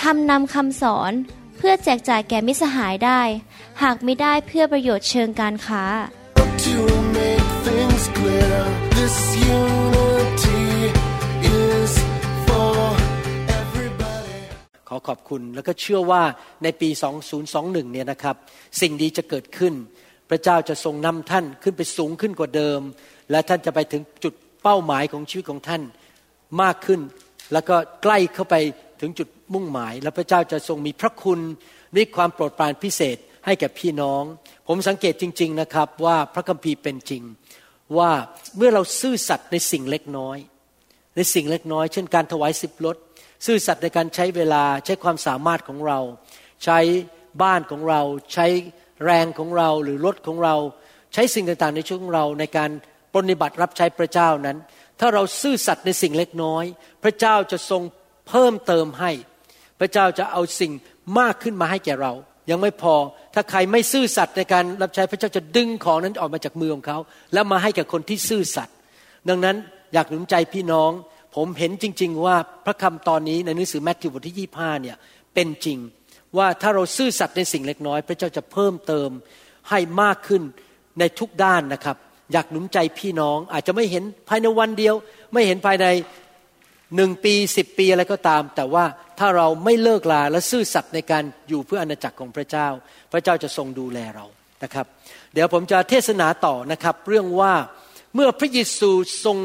ทำนำคำสอนเพื่อแจกจ่ายแก่มิสหายได้ หากไม่ได้เพื่อประโยชน์เชิงการค้า To make things clear, this unity is for everybody. ขอขอบคุณแล้วก็เชื่อว่าในปี 2021 เนี่ยนะครับ สิ่งดีจะเกิดขึ้น พระเจ้าจะทรงนำท่านขึ้นไปสูงขึ้นกว่าเดิม และท่านจะไปถึงจุดเป้าหมายของชีวิตของท่านมากขึ้น แล้วก็ใกล้เข้าไปถึงจุด มุ่งหมาย และพระเจ้าจะทรงมีพระคุณมีความโปรดปรานพิเศษให้แก่พี่น้อง ผมสังเกตจริง ๆนะครับว่าพระคัมภีร์เป็นจริง ว่าเมื่อเราซื่อสัตย์ในสิ่งเล็กน้อย ในสิ่งเล็กน้อย เช่นการถวายสิบลดซื่อสัตย์ในการใช้เวลาใช้ความสามารถของเรา ใช้บ้านของเราใช้แรงของเราหรือรถของเรา ใช้สิ่งต่างๆในชีวิตของเราในการปฏิบัติรับใช้พระเจ้านั้น ถ้าเราซื่อสัตย์ในสิ่งเล็กน้อย พระเจ้าจะทรงเพิ่มเติมให้ พระเจ้าจะเอาสิ่งมากขึ้นมาให้แก่เรา ยังไม่พอ ถ้าใครไม่ซื่อสัตย์ในการรับใช้พระเจ้าจะดึงของนั้นออกมาจากมือของเขา แล้วมาให้แก่คนที่ซื่อสัตย์ดังนั้นอยากหนุนใจพี่น้อง ผมเห็นจริง ๆ ว่าพระคำตอนนี้ในหนังสือแมทธิวบทที่25เนี่ยเป็นจริงว่าถ้าเราซื่อสัตย์ในสิ่งเล็กน้อย พระเจ้าจะเพิ่มเติมให้มากขึ้นในทุกด้านนะครับ อยากหนุนใจพี่น้องอาจจะไม่เห็นภายในวันเดียว ไม่เห็นภายใน หนึ่งปีสิบปีอะไรก็ตาม แต่ว่าถ้าเราไม่เลิกลาและซื่อสัตย์ในการอยู่เพื่ออาณาจักรของพระเจ้า พระเจ้าจะทรงดูแลเรานะครับ เดี๋ยวผมจะเทศนาต่อนะครับ เรื่องว่าเมื่อพระเยซูทรง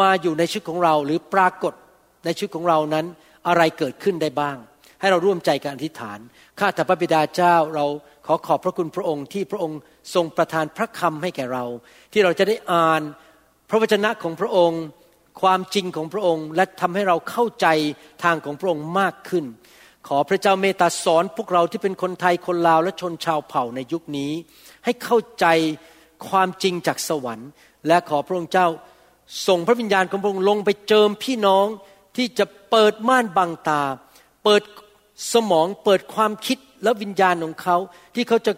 มาอยู่ในชีวิตของเรา หรือปรากฏในชีวิตของเรานั้น อะไรเกิดขึ้นได้บ้าง ให้เราร่วมใจกันอธิษฐานข้าแต่พระบิดาเจ้าเราขอขอบพระคุณพระองค์ที่พระองค์ทรงประทานพระคำให้แก่เรา ที่เราจะได้อ่านพระวจนะของพระองค์ ความจริงของพระองค์ และทำให้เราเข้าใจทางของพระองค์มากขึ้น ขอพระเจ้าเมตตาสอนพวกเราที่เป็นคนไทยคนลาวและชนชาวเผ่าในยุคนี้ ให้เข้าใจความจริงจากสวรรค์ และขอพระองค์เจ้าส่งพระวิญญาณของพระองค์ลงไปเจิมพี่น้องที่จะเปิดม่านบังตา เปิดสมองเปิดความคิดและวิญญาณของเขา ที่เขาจะ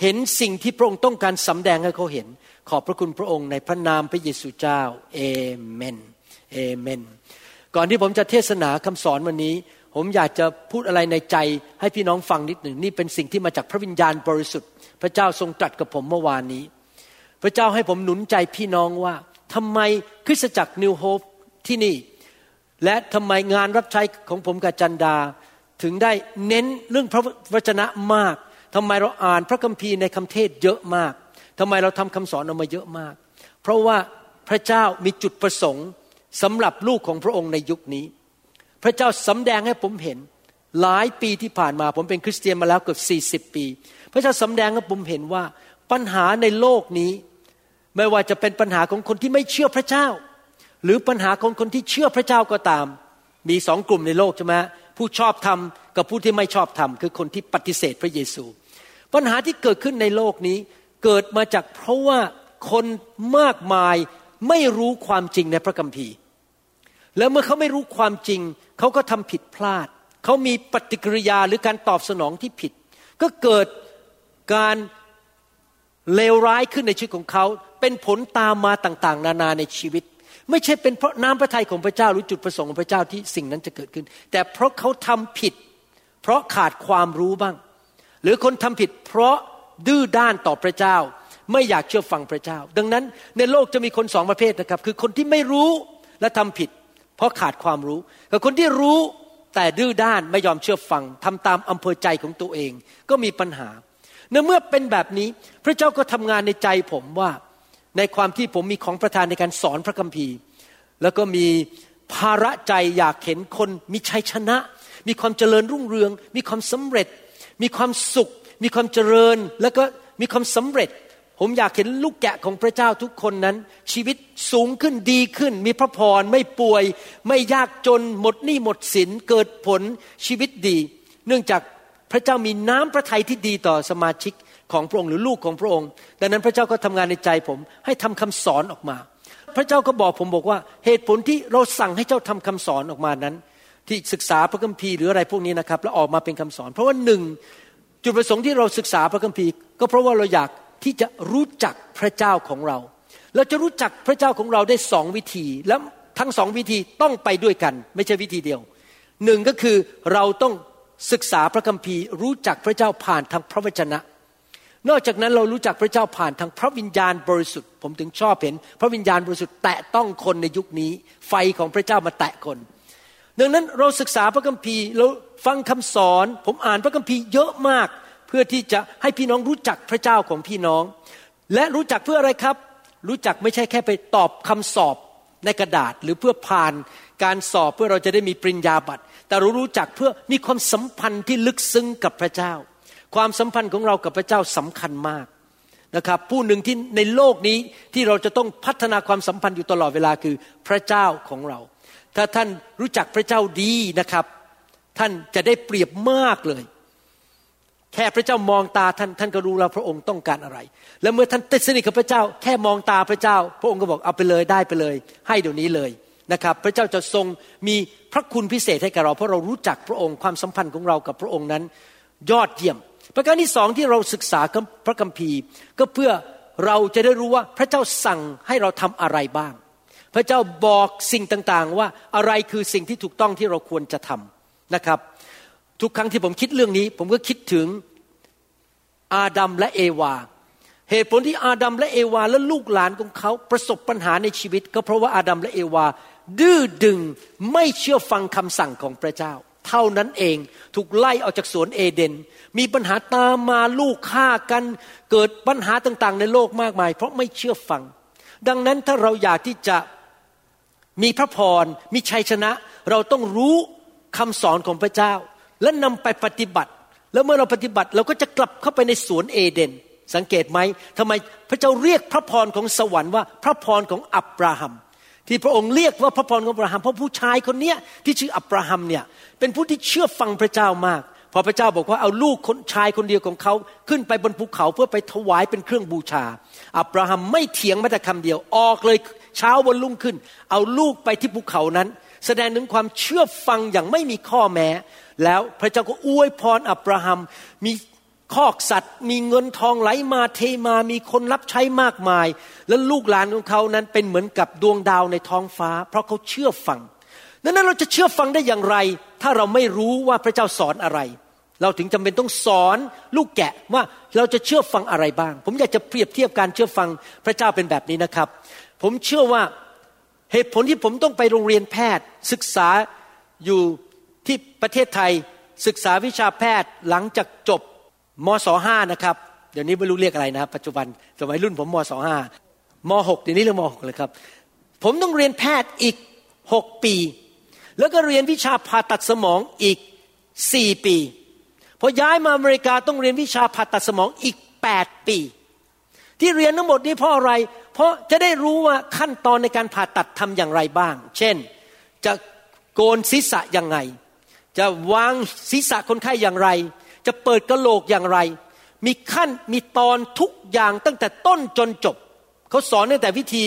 เห็นสิ่งที่พระองค์ต้องการสำแดงให้เขาเห็น ขอบพระคุณพระองค์ในพระนามพระเยซูเจ้าเอเมนเอเมน ก่อนที่ผมจะเทศนาคำสอนวันนี้ ผมอยากจะพูดอะไรในใจให้พี่น้องฟังนิดหนึ่งนี่เป็นสิ่งที่มาจากพระวิญญาณบริสุทธิ์ พระเจ้าทรงตรัสกับผมเมื่อวานนี้ พระเจ้าให้ผมหนุนใจพี่น้องว่าทำไมคริสตจักรนิวโฮปที่นี่ และทำไมงานรับใช้ของผมกับจันดา ถึงได้เน้นเรื่องพระวจนะมากทำไมเราอ่านพระคัมภีร์ในคำเทศเยอะมาก ทำไมเราทำคำสอนออกมาเยอะมาก เพราะว่าพระเจ้ามีจุดประสงค์สำหรับลูกของพระองค์ในยุคนี้ พระเจ้าสำแดงให้ผมเห็น หลายปีที่ผ่านมาผมเป็นคริสเตียนมาแล้วเกือบ 40 ปี พระเจ้าสำแดงให้ผมเห็นว่าปัญหาในโลกนี้ ไม่ว่าจะเป็นปัญหาของคนที่ไม่เชื่อพระเจ้า หรือปัญหาของคนที่เชื่อพระเจ้าก็ตาม มีสองกลุ่มในโลกใช่ไหมผู้ชอบธรรมกับผู้ที่ไม่ชอบธรรมคือคนที่ปฏิเสธพระเยซู ปัญหาที่เกิดขึ้นในโลกนี้ เกิดมาจากเพราะว่าคนมากมายไม่รู้ความจริงในพระคัมภีร์ แล้วเมื่อเขาไม่รู้ความจริง เขาก็ทำผิดพลาด เขามีปฏิกิริยาหรือการตอบสนองที่ผิด ก็เกิดการเลวร้ายขึ้นในชีวิตของเขา เป็นผลตามมาต่างๆ นานาในชีวิต ไม่ใช่เป็นเพราะน้ำพระทัยของพระเจ้าหรือจุดประสงค์ของพระเจ้าที่สิ่งนั้นจะเกิดขึ้น แต่เพราะเขาทำผิด เพราะขาดความรู้บ้าง หรือคนทำผิด เพราะ ดื้อด้านต่อพระเจ้า ไม่อยากเชื่อฟังพระเจ้า ดังนั้นในโลกจะมีคนสองประเภทนะครับ คือคนที่ไม่รู้และทำผิด เพราะขาดความรู้กับคนที่รู้แต่ดื้อด้านไม่ยอมเชื่อฟังทำตามอำเภอใจของตัวเอง ก็มีปัญหาในเมื่อเป็นแบบนี้พระเจ้าก็ทำงานในใจผมว่าในความที่ผมมีของประทานในการสอนพระคัมภีร์ แล้วก็มีภาระใจอยากเห็นคนมีชัยชนะ มีความเจริญรุ่งเรือง มีความสำเร็จ มีความสุข มีความเจริญแล้วก็มีความสำเร็จ ผมอยากเห็นลูกแกะของพระเจ้าทุกคนนั้น ชีวิตสูงขึ้นดีขึ้น มีพระพรไม่ป่วย ไม่ยากจนหมดหนี้หมดสินเกิดผลชีวิตดี เนื่องจากพระเจ้ามีน้ำพระทัยที่ดีต่อสมาชิกของพระองค์หรือลูกของพระองค์ ดังนั้นพระเจ้าก็ทำงานในใจผมให้ทำคำสอนออกมา พระเจ้าก็บอกผมบอกว่าเหตุผลที่เราสั่งให้เจ้าทำคำสอนออกมานั้น ที่ศึกษาพระคัมภีร์หรืออะไรพวกนี้นะครับ แล้วออกมาเป็นคำสอน เพราะว่าหนึ่ง จุดประสงค์ที่เราศึกษาพระคัมภีร์ ก็เพราะว่าเราอยากที่จะรู้จักพระเจ้าของเรา เราจะรู้จักพระเจ้าของเราได้สองวิธี แล้วทั้งสองวิธีต้องไปด้วยกัน ไม่ใช่วิธีเดียว หนึ่งก็คือเราต้องศึกษาพระคัมภีร์ รู้จักพระเจ้าผ่านทางพระวจนะ นอกจากนั้นเรารู้จักพระเจ้าผ่านทางพระวิญญาณบริสุทธิ์ ผมถึงชอบเห็น พระวิญญาณบริสุทธิ์แตะต้องคนในยุคนี้ ไฟของพระเจ้ามาแตะคน ดังนั้นเราศึกษาพระคัมภีร์เราฟังคำสอน ผมอ่านพระคัมภีร์เยอะมาก เพื่อที่จะให้พี่น้องรู้จักพระเจ้าของพี่น้อง และรู้จักเพื่ออะไรครับ รู้จักไม่ใช่แค่ไปตอบคำสอบในกระดาษหรือเพื่อผ่านการสอบเพื่อเราจะได้มีปริญญาบัตร แต่เรารู้จักเพื่อมีความสัมพันธ์ที่ลึกซึ้งกับพระเจ้า ความสัมพันธ์ของเรากับพระเจ้าสำคัญมากนะครับผู้หนึ่งที่ในโลกนี้ที่เราจะต้องพัฒนาความสัมพันธ์อยู่ตลอดเวลาคือพระเจ้าของเรา ถ้าท่านรู้จักพระเจ้าดีนะครับ ท่านจะได้เปรียบมากเลย แค่พระเจ้ามองตาท่านท่านก็รู้แล้วพระองค์ต้องการอะไร แล้วเมื่อท่านติดสนิทกับพระเจ้า แค่มองตาพระเจ้า พระองค์ก็บอกเอาไปเลยได้ไปเลย ให้เดี๋ยวนี้เลยนะครับพระเจ้าจะทรงมีพระคุณพิเศษให้กับเรา เพราะเรารู้จักพระองค์ความสัมพันธ์ของเรากับพระองค์นั้น ยอดเยี่ยม ประการที่สองที่เราศึกษาพระคัมภีร์ ก็เพื่อเราจะได้รู้ว่าพระเจ้าสั่งให้เราทำอะไรบ้าง พระเจ้าบอกสิ่งต่างๆ ว่าอะไรคือสิ่งที่ถูกต้องที่เราควรจะทำนะครับ ทุกครั้งที่ผมคิดเรื่องนี้ ผมก็คิดถึงอาดัมและเอวา เหตุผลที่อาดัมและเอวาและลูกหลานของเขาประสบปัญหาในชีวิต ก็เพราะว่าอาดัมและเอวา ดื้อดึงไม่เชื่อฟังคำสั่งของพระเจ้า เท่านั้นเองถูกไล่ออกจากสวนเอเดน มีปัญหาตามมาลูกฆ่ากัน เกิดปัญหาต่างๆ ในโลกมากมาย เพราะไม่เชื่อฟัง ดังนั้นถ้าเราอยากที่จะ มีพระพร มีชัยชนะ เราต้องรู้คำสอนของพระเจ้า และนำไปปฏิบัติ แล้วเมื่อเราปฏิบัติเราก็จะกลับเข้าไปในสวนเอเดน สังเกตไหมทำไมพระเจ้าเรียกพระพรของสวรรค์ว่าพระพรของอับราฮัม ที่พระองค์เรียกว่าพระพรของอับราฮัมเพราะผู้ชายคนเนี้ยที่ชื่ออับราฮัมเนี่ยเป็นผู้ที่เชื่อฟังพระเจ้ามากพอพระเจ้าบอกว่าเอาลูกคนชายคนเดียวของเขาขึ้นไปบนภูเขาเพื่อไปถวายเป็นเครื่องบูชา อับราฮัมไม่เถียงแม้แต่คำเดียวออกเลย เช้าวันรุ่งขึ้น เอาลูกไปที่ภูเขานั้น แสดงถึงความเชื่อฟังอย่างไม่มีข้อแม้ แล้วพระเจ้าก็อวยพรอับราฮัมมีคอกสัตว์ มีเงินทองไหลมาเทมามีคนรับใช้มากมาย และลูกหลานของเขานั้นเป็นเหมือนกับดวงดาวในท้องฟ้า เพราะเขาเชื่อฟังดังนั้นเราจะเชื่อฟังได้อย่างไร ถ้าเราไม่รู้ว่าพระเจ้าสอนอะไร เราถึงจำเป็นต้องสอนลูกแกะว่าเราจะเชื่อฟังอะไรบ้าง ผมอยากจะเปรียบเทียบการเชื่อฟังพระเจ้าเป็นแบบนี้นะครับ ผมเชื่อว่าเหตุผลที่ผมต้องไปโรงเรียนแพทย์ ศึกษาอยู่ที่ประเทศไทย ศึกษาวิชาแพทย์หลังจากจบมศห้านะครับเดี๋ยวนี้ไม่รู้เรียกอะไรนะครับปัจจุบันสมัยรุ่นผมมศห้ามหกเดี๋ยวนี้เรียกมหกเลยครับ ผมต้องเรียนแพทย์อีกหกปี แล้วก็เรียนวิชาผ่าตัดสมองอีกสี่ปีพอย้ายมาอเมริกาต้องเรียนวิชาผ่าตัดสมองอีกแปดปี ที่เรียนทั้งหมดนี้เพราะอะไร เพราะจะได้รู้ว่าขั้นตอนในการผ่าตัดทำอย่างไรบ้าง เช่น จะโกนศีรษะยังไง จะวางศีรษะคนไข้อย่างไร จะเปิดกระโหลกอย่างไร มีขั้นมีตอนทุกอย่างตั้งแต่ต้นจนจบ เขาสอนตั้งแต่วิธี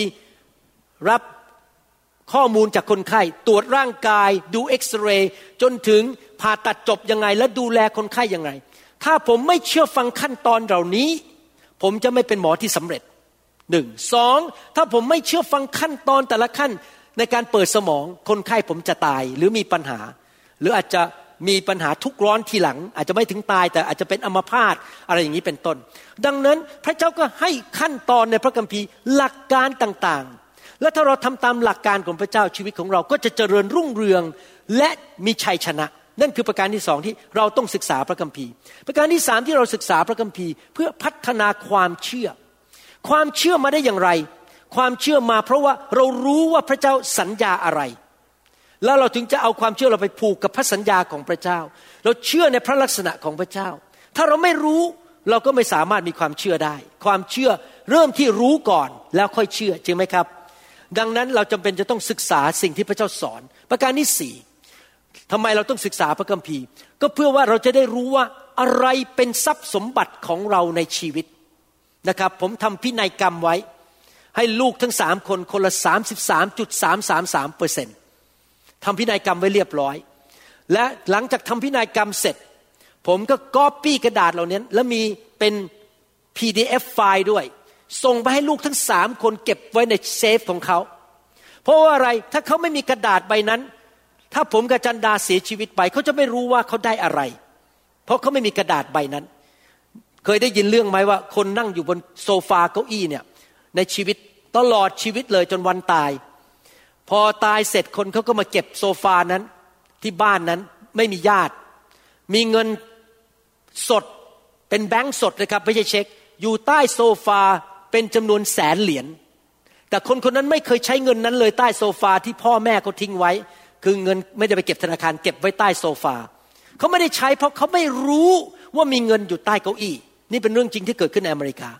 รับข้อมูลจากคนไข้ ตรวจร่างกาย ดูเอ็กซเรย์จนถึงผ่าตัดจบยังไง และดูแลคนไข้ยังไง ถ้าผมไม่เชื่อฟังขั้นตอนเหล่านี้ ผมจะไม่เป็นหมอที่สำเร็จ หนึ่งสองถ้าผมไม่เชื่อฟังขั้นตอนแต่ละขั้นในการเปิดสมองคนไข้ผมจะตายหรือมีปัญหา หรืออาจจะมีปัญหาทุกร้อนทีหลัง อาจจะไม่ถึงตายแต่อาจจะเป็นอัมพาตอะไรอย่างนี้เป็นต้น ดังนั้นพระเจ้าก็ให้ขั้นตอนในพระคัมภีร์หลักการต่างๆ และถ้าเราทำตามหลักการของพระเจ้าชีวิตของเราก็จะเจริญรุ่งเรืองและมีชัยชนะ นั่นคือประการที่สองที่เราต้องศึกษาพระคัมภีร์ ประการที่สามที่เราศึกษาพระคัมภีร์ เพื่อพัฒนาความเชื่อ ความเชื่อมาได้อย่างไร ความเชื่อมาเพราะว่าเรารู้ว่าพระเจ้าสัญญาอะไร แล้วเราถึงจะเอาความเชื่อเราไปผูกกับพระสัญญาของพระเจ้า เราเชื่อในพระลักษณะของพระเจ้า ถ้าเราไม่รู้เราก็ไม่สามารถมีความเชื่อได้ ความเชื่อเริ่มที่รู้ก่อนแล้วค่อยเชื่อจริงไหมครับ ดังนั้นเราจำเป็นจะต้องศึกษาสิ่งที่พระเจ้าสอน ประการที่สี่ทำไมเราต้องศึกษาพระคัมภีร์ ก็เพื่อว่าเราจะได้รู้ว่าอะไรเป็นทรัพย์สมบัติของเราในชีวิต นะครับ ผมทำพินัยกรรมไว้ ให้ลูกทั้งสามคนคนละ 33.333เปอร์เซ็นต์ทำพินัยกรรมไว้เรียบร้อย และหลังจากทำพินัยกรรมเสร็จ ผมก็ก๊อปปี้กระดาษเหล่านี้แล้วมีเป็น PDF ไฟล์ด้วย ส่งไปให้ลูกทั้งสามคนเก็บไว้ในเซฟของเขา เพราะว่าอะไรถ้าเขาไม่มีกระดาษใบนั้น ถ้าผมกับจันดาเสียชีวิตไปเขาจะไม่รู้ว่าเขาได้อะไร เพราะเขาไม่มีกระดาษใบนั้น เคยได้ยินเรื่องไหมว่า คนนั่งอยู่บนโซฟาเก้าอี้เนี่ยในชีวิตตลอดชีวิตเลยจนวันตาย พอตายเสร็จคนเขาก็มาเก็บโซฟานั้นที่บ้านนั้นไม่มีญาติ มีเงินสดเป็นแบงก์สดเลยครับไม่ใช่เช็ค อยู่ใต้โซฟาเป็นจำนวนแสนเหรียญแต่คนคนนั้นไม่เคยใช้เงินนั้นเลยใต้โซฟาที่พ่อแม่เขาทิ้งไว้ คือเงินไม่ได้ไปเก็บธนาคารเก็บไว้ใต้โซฟาเขาไม่ได้ใช้เพราะเขาไม่รู้ว่ามีเงินอยู่ใต้เก้าอี้ นี่เป็นเรื่องจริงที่เกิดขึ้นในอเมริกา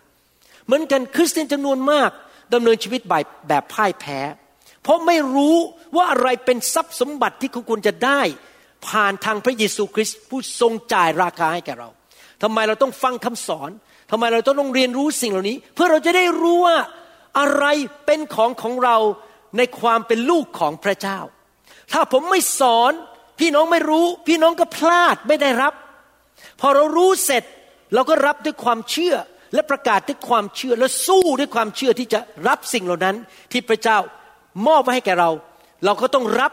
เหมือนกันคริสเตียนจำนวนมากดำเนินชีวิตแบบแบบพ่ายแพ้ เพราะไม่รู้ว่าอะไรเป็นทรัพย์สมบัติที่เขาควรจะได้ ผ่านทางพระเยซูคริสต์ผู้ทรงจ่ายราคาให้แก่เราทำไมเราต้องฟังคำสอนทำไมเราต้องเรียนรู้สิ่งเหล่านี้ เพื่อเราจะได้รู้ว่าอะไรเป็นของของเราในความเป็นลูกของพระเจ้า ถ้าผมไม่สอนพี่น้องไม่รู้ พี่น้องก็พลาดไม่ได้รับ พอเรารู้เสร็จ เราก็รับด้วยความเชื่อและประกาศด้วยความเชื่อและสู้ด้วยความเชื่อที่จะรับสิ่งเหล่านั้นที่พระเจ้ามอบไว้ให้แก่เรา เราก็ต้องรับ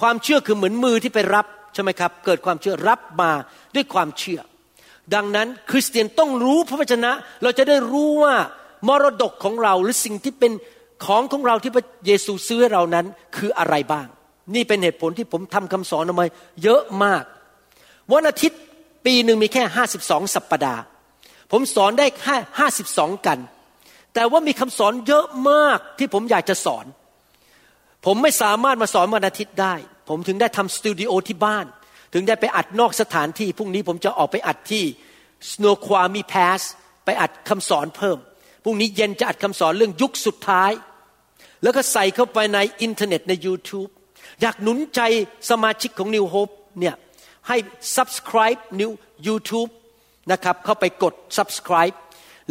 ความเชื่อคือเหมือนมือที่ไปรับใช่ไหมครับ เกิดความเชื่อรับมาด้วยความเชื่อ ดังนั้นคริสเตียนต้องรู้พระวจนะ เราจะได้รู้ว่ามรดกของเราหรือสิ่งที่เป็นของของเราที่พระเยซูซื้อให้เรานั้นคืออะไรบ้าง นี่เป็นเหตุผลที่ผมทำคำสอนออกมาเยอะมาก วันอาทิตย์ ปีหนึ่งมีแค่ห้าสิบสองสัปปดาห์ ผมสอนได้แค่ห้าสิบสองกัน แต่ว่ามีคำสอนเยอะมากที่ผมอยากจะสอน ผมไม่สามารถมาสอนวันอาทิตย์ได้ ผมถึงได้ทำสตูดิโอที่บ้าน ถึงได้ไปอัดนอกสถานที่พรุ่งนี้ผมจะออกไปอัดที่สโนความีแพสไปอัดคำสอนเพิ่มพรุ่งนี้เย็นจะอัดคำสอนเรื่องยุคสุดท้าย แล้วก็ใส่เข้าไปในอินเทอร์เน็ตใน YouTube อยากหนุนใจสมาชิกของ New Hope เนี่ย ให้ subscribe New YouTube นะครับเข้าไปกด subscribe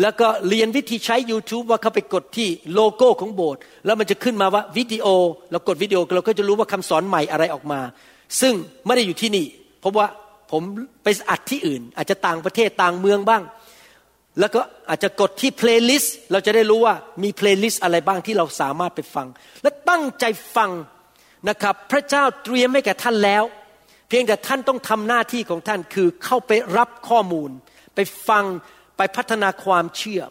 แล้วก็เรียนวิธีใช้ YouTube ว่าเข้าไปกดที่โลโก้ของโบสถ์แล้วมันจะขึ้นมาว่าวิดีโอเรากดวิดีโอเราก็จะรู้ว่าคำสอนใหม่อะไรออกมา ซึ่งไม่ได้อยู่ที่นี่ เพราะว่าผมไปอัดที่อื่น อาจจะต่างประเทศต่างเมืองบ้าง แล้วก็อาจจะกดที่ playlist เราจะได้รู้ว่ามี playlist อะไรบ้างที่เราสามารถไปฟัง และตั้งใจฟังนะครับ พระเจ้าเตรียมให้แก่ท่านแล้ว เพียงแต่ท่านต้องทำหน้าที่ของท่านคือเข้าไปรับข้อมูล ไปฟังไปพัฒนาความเชื่อ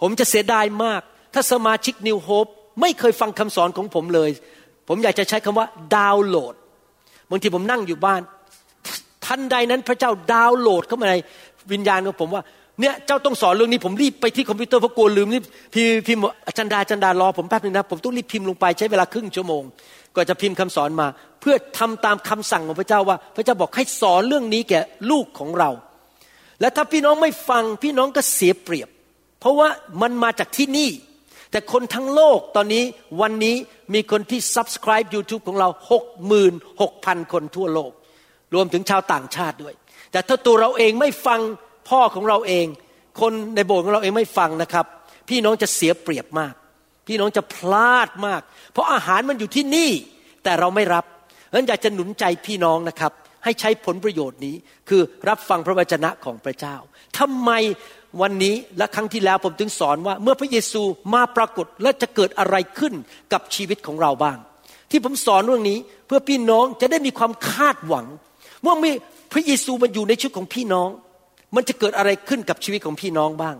ผมจะเสียดายมาก ถ้าสมาชิก New Hope ไม่เคยฟังคำสอนของผมเลย ผมอยากจะใช้คำว่าดาวน์โหลดบางทีผมนั่งอยู่บ้าน ทันใดนั้นพระเจ้าดาวน์โหลดเข้ามาในวิญญาณของผมว่าเนี่ยเจ้าต้องสอนเรื่องนี้ผมรีบไปที่คอมพิวเตอร์เพราะกลัวลืมรีบพิมพ์พิมพ์อาจารย์ดาอาจารย์ดารอผมแป๊บนึงนะผมต้องรีบพิมพ์ลงไปใช้เวลาครึ่งชั่วโมง ก็จะพิมพ์คำสอนมา เพื่อทำตามคำสั่งของพระเจ้าว่า พระเจ้าบอกให้สอนเรื่องนี้แก่ลูกของเรา และถ้าพี่น้องไม่ฟังพี่น้องก็เสียเปรียบ เพราะว่ามันมาจากที่นี่ แต่คนทั้งโลกตอนนี้วันนี้มีคนที่ subscribe YouTube ของเราหกหมื่นหกพันคนทั่วโลก รวมถึงชาวต่างชาติด้วย แต่ถ้าตัวเราเองไม่ฟังพ่อของเราเอง คนในโบสถ์ของเราเองไม่ฟังนะครับ พี่น้องจะเสียเปรียบมาก พี่น้องจะพลาดมาก เพราะอาหารมันอยู่ที่นี่ แต่เราไม่รับเพราะฉะนั้นอยากจะหนุนใจพี่น้องนะครับ ให้ใช้ผลประโยชน์นี้ คือรับฟังพระวจนะของพระเจ้าทำไมวันนี้และครั้งที่แล้วผมถึงสอนว่า เมื่อพระเยซูมาปรากฏและจะเกิดอะไรขึ้นกับชีวิตของเราบ้าง ที่ผมสอนเรื่องนี้เพื่อพี่น้องจะได้มีความคาดหวังว่ามีพระเยซูมาอยู่ในชีวิตของพี่น้อง มันจะเกิดอะไรขึ้นกับชีวิตของพี่น้องบ้าง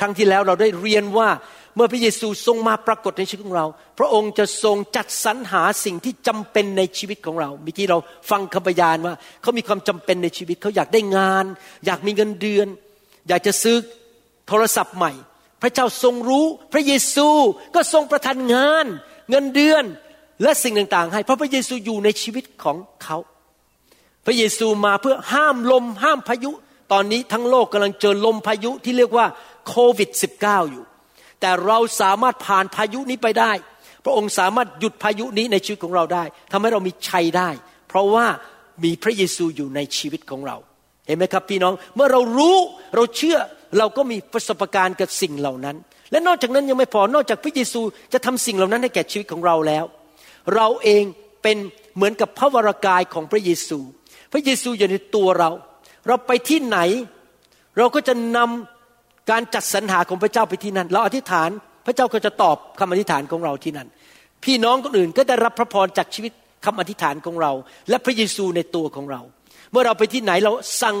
ครั้งที่แล้วเราได้เรียนว่า เมื่อพระเยซูทรงมาปรากฏในชีวิตของเรา พระองค์จะทรงจัดสรรหาสิ่งที่จำเป็นในชีวิตของเราเมื่อกี้เราฟังคำพยานว่าเขามีความจำเป็นในชีวิตเขาอยากได้งาน อยากมีเงินเดือน อยากจะซื้อโทรศัพท์ใหม่ พระเจ้าทรงรู้ พระเยซูก็ทรงประทานงาน เงินเดือนและสิ่งต่างๆ ให้เพราะพระเยซูอยู่ในชีวิตของเขาพระเยซูมาเพื่อห้ามลมห้ามพายุ ตอนนี้ทั้งโลกกำลังเจอลมพายุที่เรียกว่าโควิด -19 อยู่ แต่เราสามารถผ่านพายุนี้ไปได้ พระองค์สามารถหยุดพายุนี้ในชีวิตของเราได้ทำให้เรามีชัยได้ เพราะว่ามีพระเยซูอยู่ในชีวิตของเรา เห็นไหมครับพี่น้องเมื่อเรารู้เราเชื่อเราก็มีประสบการณ์กับสิ่งเหล่านั้น และนอกจากนั้นยังไม่พอนอกจากพระเยซูจะทำสิ่งเหล่านั้นให้แก่ชีวิตของเราแล้ว เราเองเป็นเหมือนกับพระวรากายของพระเยซู พระเยซูอยู่ในตัวเรา เราไปที่ไหน เราก็จะนำ การจัดสรรหาของพระเจ้าไปที่นั่น เราอธิษฐานพระเจ้าก็จะตอบคำอธิษฐานของเราที่นั่น พี่น้องคนอื่นก็ได้รับพระพรจากชีวิตคำอธิษฐานของเรา และพระเยซูในตัวของเรา เมื่อเราไปที่ไหนเราสั่ง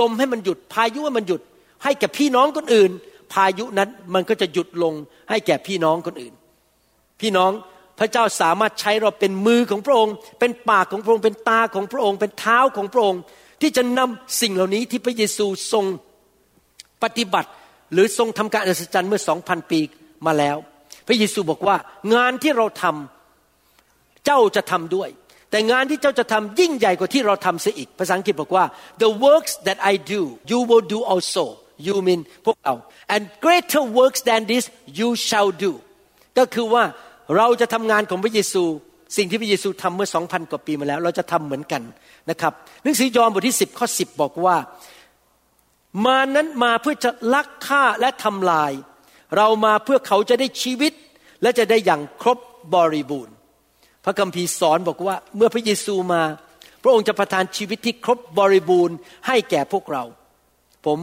ลมให้มันหยุด พายุให้มันหยุด ให้แก่พี่น้องคนอื่น พายุนั้นมันก็จะหยุดลงให้แก่พี่น้องคนอื่น พี่น้องพระเจ้าสามารถใช้เราเป็นมือของพระองค์ เป็นปากของพระองค์เป็นตาของพระองค์ เป็นเท้าของพระองค์ ที่จะนำสิ่งเหล่านี้ที่พระเยซูทรงปฏิบัติ หรือทรงทำการอัศจรรย์เมื่อสองพันปีมาแล้ว พระเยซูบอกว่างานที่เราทำเจ้าจะทำด้วย แต่งานที่เจ้าจะทำยิ่งใหญ่กว่าที่เราทำเสียอีก ภาษาอังกฤษบอกว่า the works that I do you will do also you mean พวกเรา and greater works than this you shall do ก็คือว่าเราจะทำงานของพระเยซู สิ่งที่พระเยซูทำเมื่อสองพันกว่าปีมาแล้ว เราจะทำเหมือนกันนะครับหนังสือยอห์นบทที่ 10 ข้อ 10 บอกว่า มานั้นมาเพื่อจะลักฆ่าและทำลาย เรามาเพื่อเขาจะได้ชีวิต และจะได้อย่างครบบริบูรณ์ พระคัมภีร์สอนบอกว่าเมื่อพระเยซูมา พระองค์จะประทานชีวิตที่ครบบริบูรณ์ ให้แก่พวกเรา ผม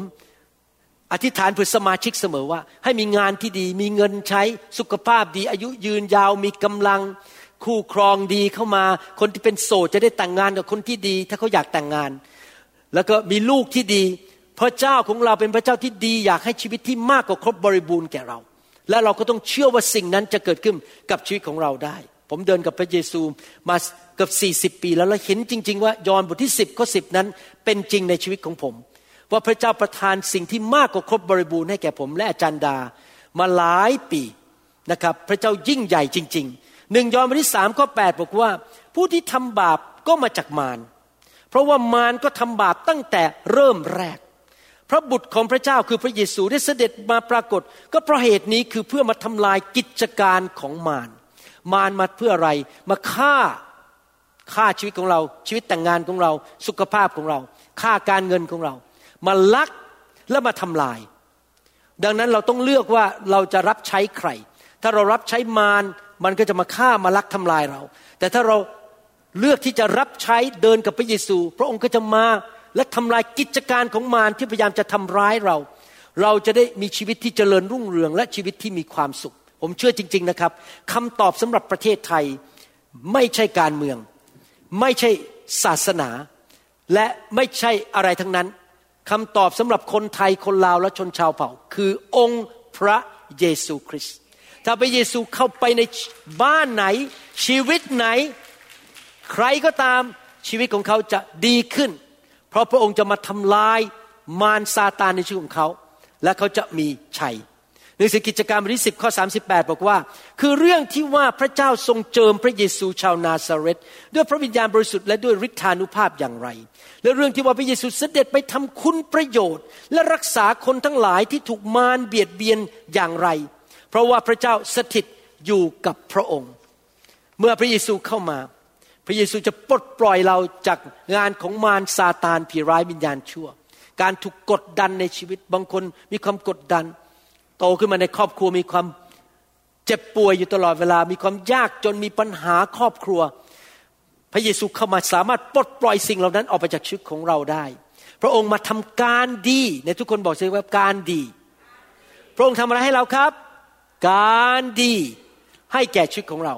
อธิษฐานเพื่อสมาชิกเสมอว่า ให้มีงานที่ดี มีเงินใช้สุขภาพดี อายุยืนยาวมีกำลัง คู่ครองดีเข้ามา คนที่เป็นโสดจะได้แต่งงานกับคนที่ดี ถ้าเขาอยากแต่งงาน แล้วก็มีลูกที่ดี พระเจ้าของเราเป็นพระเจ้าที่ดีอยากให้ชีวิตที่มากกว่าครบบริบูรณ์แก่เรา และเราก็ต้องเชื่อว่าสิ่งนั้นจะเกิดขึ้นกับชีวิตของเราได้ ผมเดินกับพระเยซูมาเกือบ40 ปีแล้วเราเห็นจริง ๆ ว่ายอห์นบทที่ 10ข้อ10 นั้นเป็นจริงในชีวิตของผม ว่าพระเจ้าประทานสิ่งที่มากกว่าครบบริบูรณ์ให้แก่ผมและอาจารย์ดามาหลายปีนะครับพระเจ้ายิ่งใหญ่จริงๆหนึ่งยอห์นบทที่สามข้อ8บอกว่า ผู้ที่ทำบาปก็มาจากมารเพราะว่ามารก็ทำบาปตั้งแต่เริ่มแรก พระบุตรของพระเจ้าคือพระเยซูได้เสด็จมาปรากฏ ก็เพราะเหตุนี้คือเพื่อมาทำลายกิจการของมาร มารมาเพื่ออะไร มาฆ่าฆ่าชีวิตของเรา ชีวิตแต่งงานของเรา สุขภาพของเราฆ่าการเงินของเรา มาลักและมาทำลาย ดังนั้นเราต้องเลือกว่าเราจะรับใช้ใคร ถ้าเรารับใช้มารมันก็จะมาฆ่ามาลักทำลายเรา แต่ถ้าเราเลือกที่จะรับใช้เดินกับพระเยซู พระองค์ก็จะมา และทำลายกิจการของมารที่พยายามจะทำร้ายเรา เราจะได้มีชีวิตที่เจริญรุ่งเรือง และชีวิตที่มีความสุข ผมเชื่อจริง ๆนะครับคำตอบสำหรับประเทศไทยไม่ใช่การเมือง ไม่ใช่ศาสนา และไม่ใช่อะไรทั้งนั้นคำตอบสำหรับคนไทยคนลาวและชนชาวเผ่า คือองค์พระเยซูคริสต์ถ้าพระเยซูเข้าไปในบ้านไหน ชีวิตไหน ใครก็ตามชีวิตของเขาจะดีขึ้น เพราะพระองค์จะมาทำลายมารซาตานในชีวิตของเขา และเขาจะมีชัยหนังสือกิจการบทที่สิบข้อ38 บอกว่า คือเรื่องที่ว่าพระเจ้าทรงเจิมพระเยซูชาวนาซาเรตด้วยพระวิญญาณบริสุทธิ์และด้วยฤทธานุภาพอย่างไร และเรื่องที่ว่าพระเยซูเสด็จไปทำคุณประโยชน์ และรักษาคนทั้งหลายที่ถูกมารเบียดเบียนอย่างไร เพราะว่าพระเจ้าสถิตอยู่กับพระองค์ เมื่อพระเยซูเข้ามา พระเยซูจะปลดปล่อยเราจากงานของมารซาตานผีร้ายวิญญาณชั่ว การถูกกดดันในชีวิตบางคนมีความกดดัน โตขึ้นมาในครอบครัวมีความเจ็บป่วยอยู่ตลอดเวลา มีความยากจนมีปัญหาครอบครัว พระเยซูเข้ามาสามารถปลดปล่อยสิ่งเหล่านั้นออกไปจากชีวิตของเราได้ พระองค์มาทำการดีในทุกคนบอกสิว่าการดี พระองค์ทำอะไรให้เราครับ การดีให้แก่ชีวิตของเรา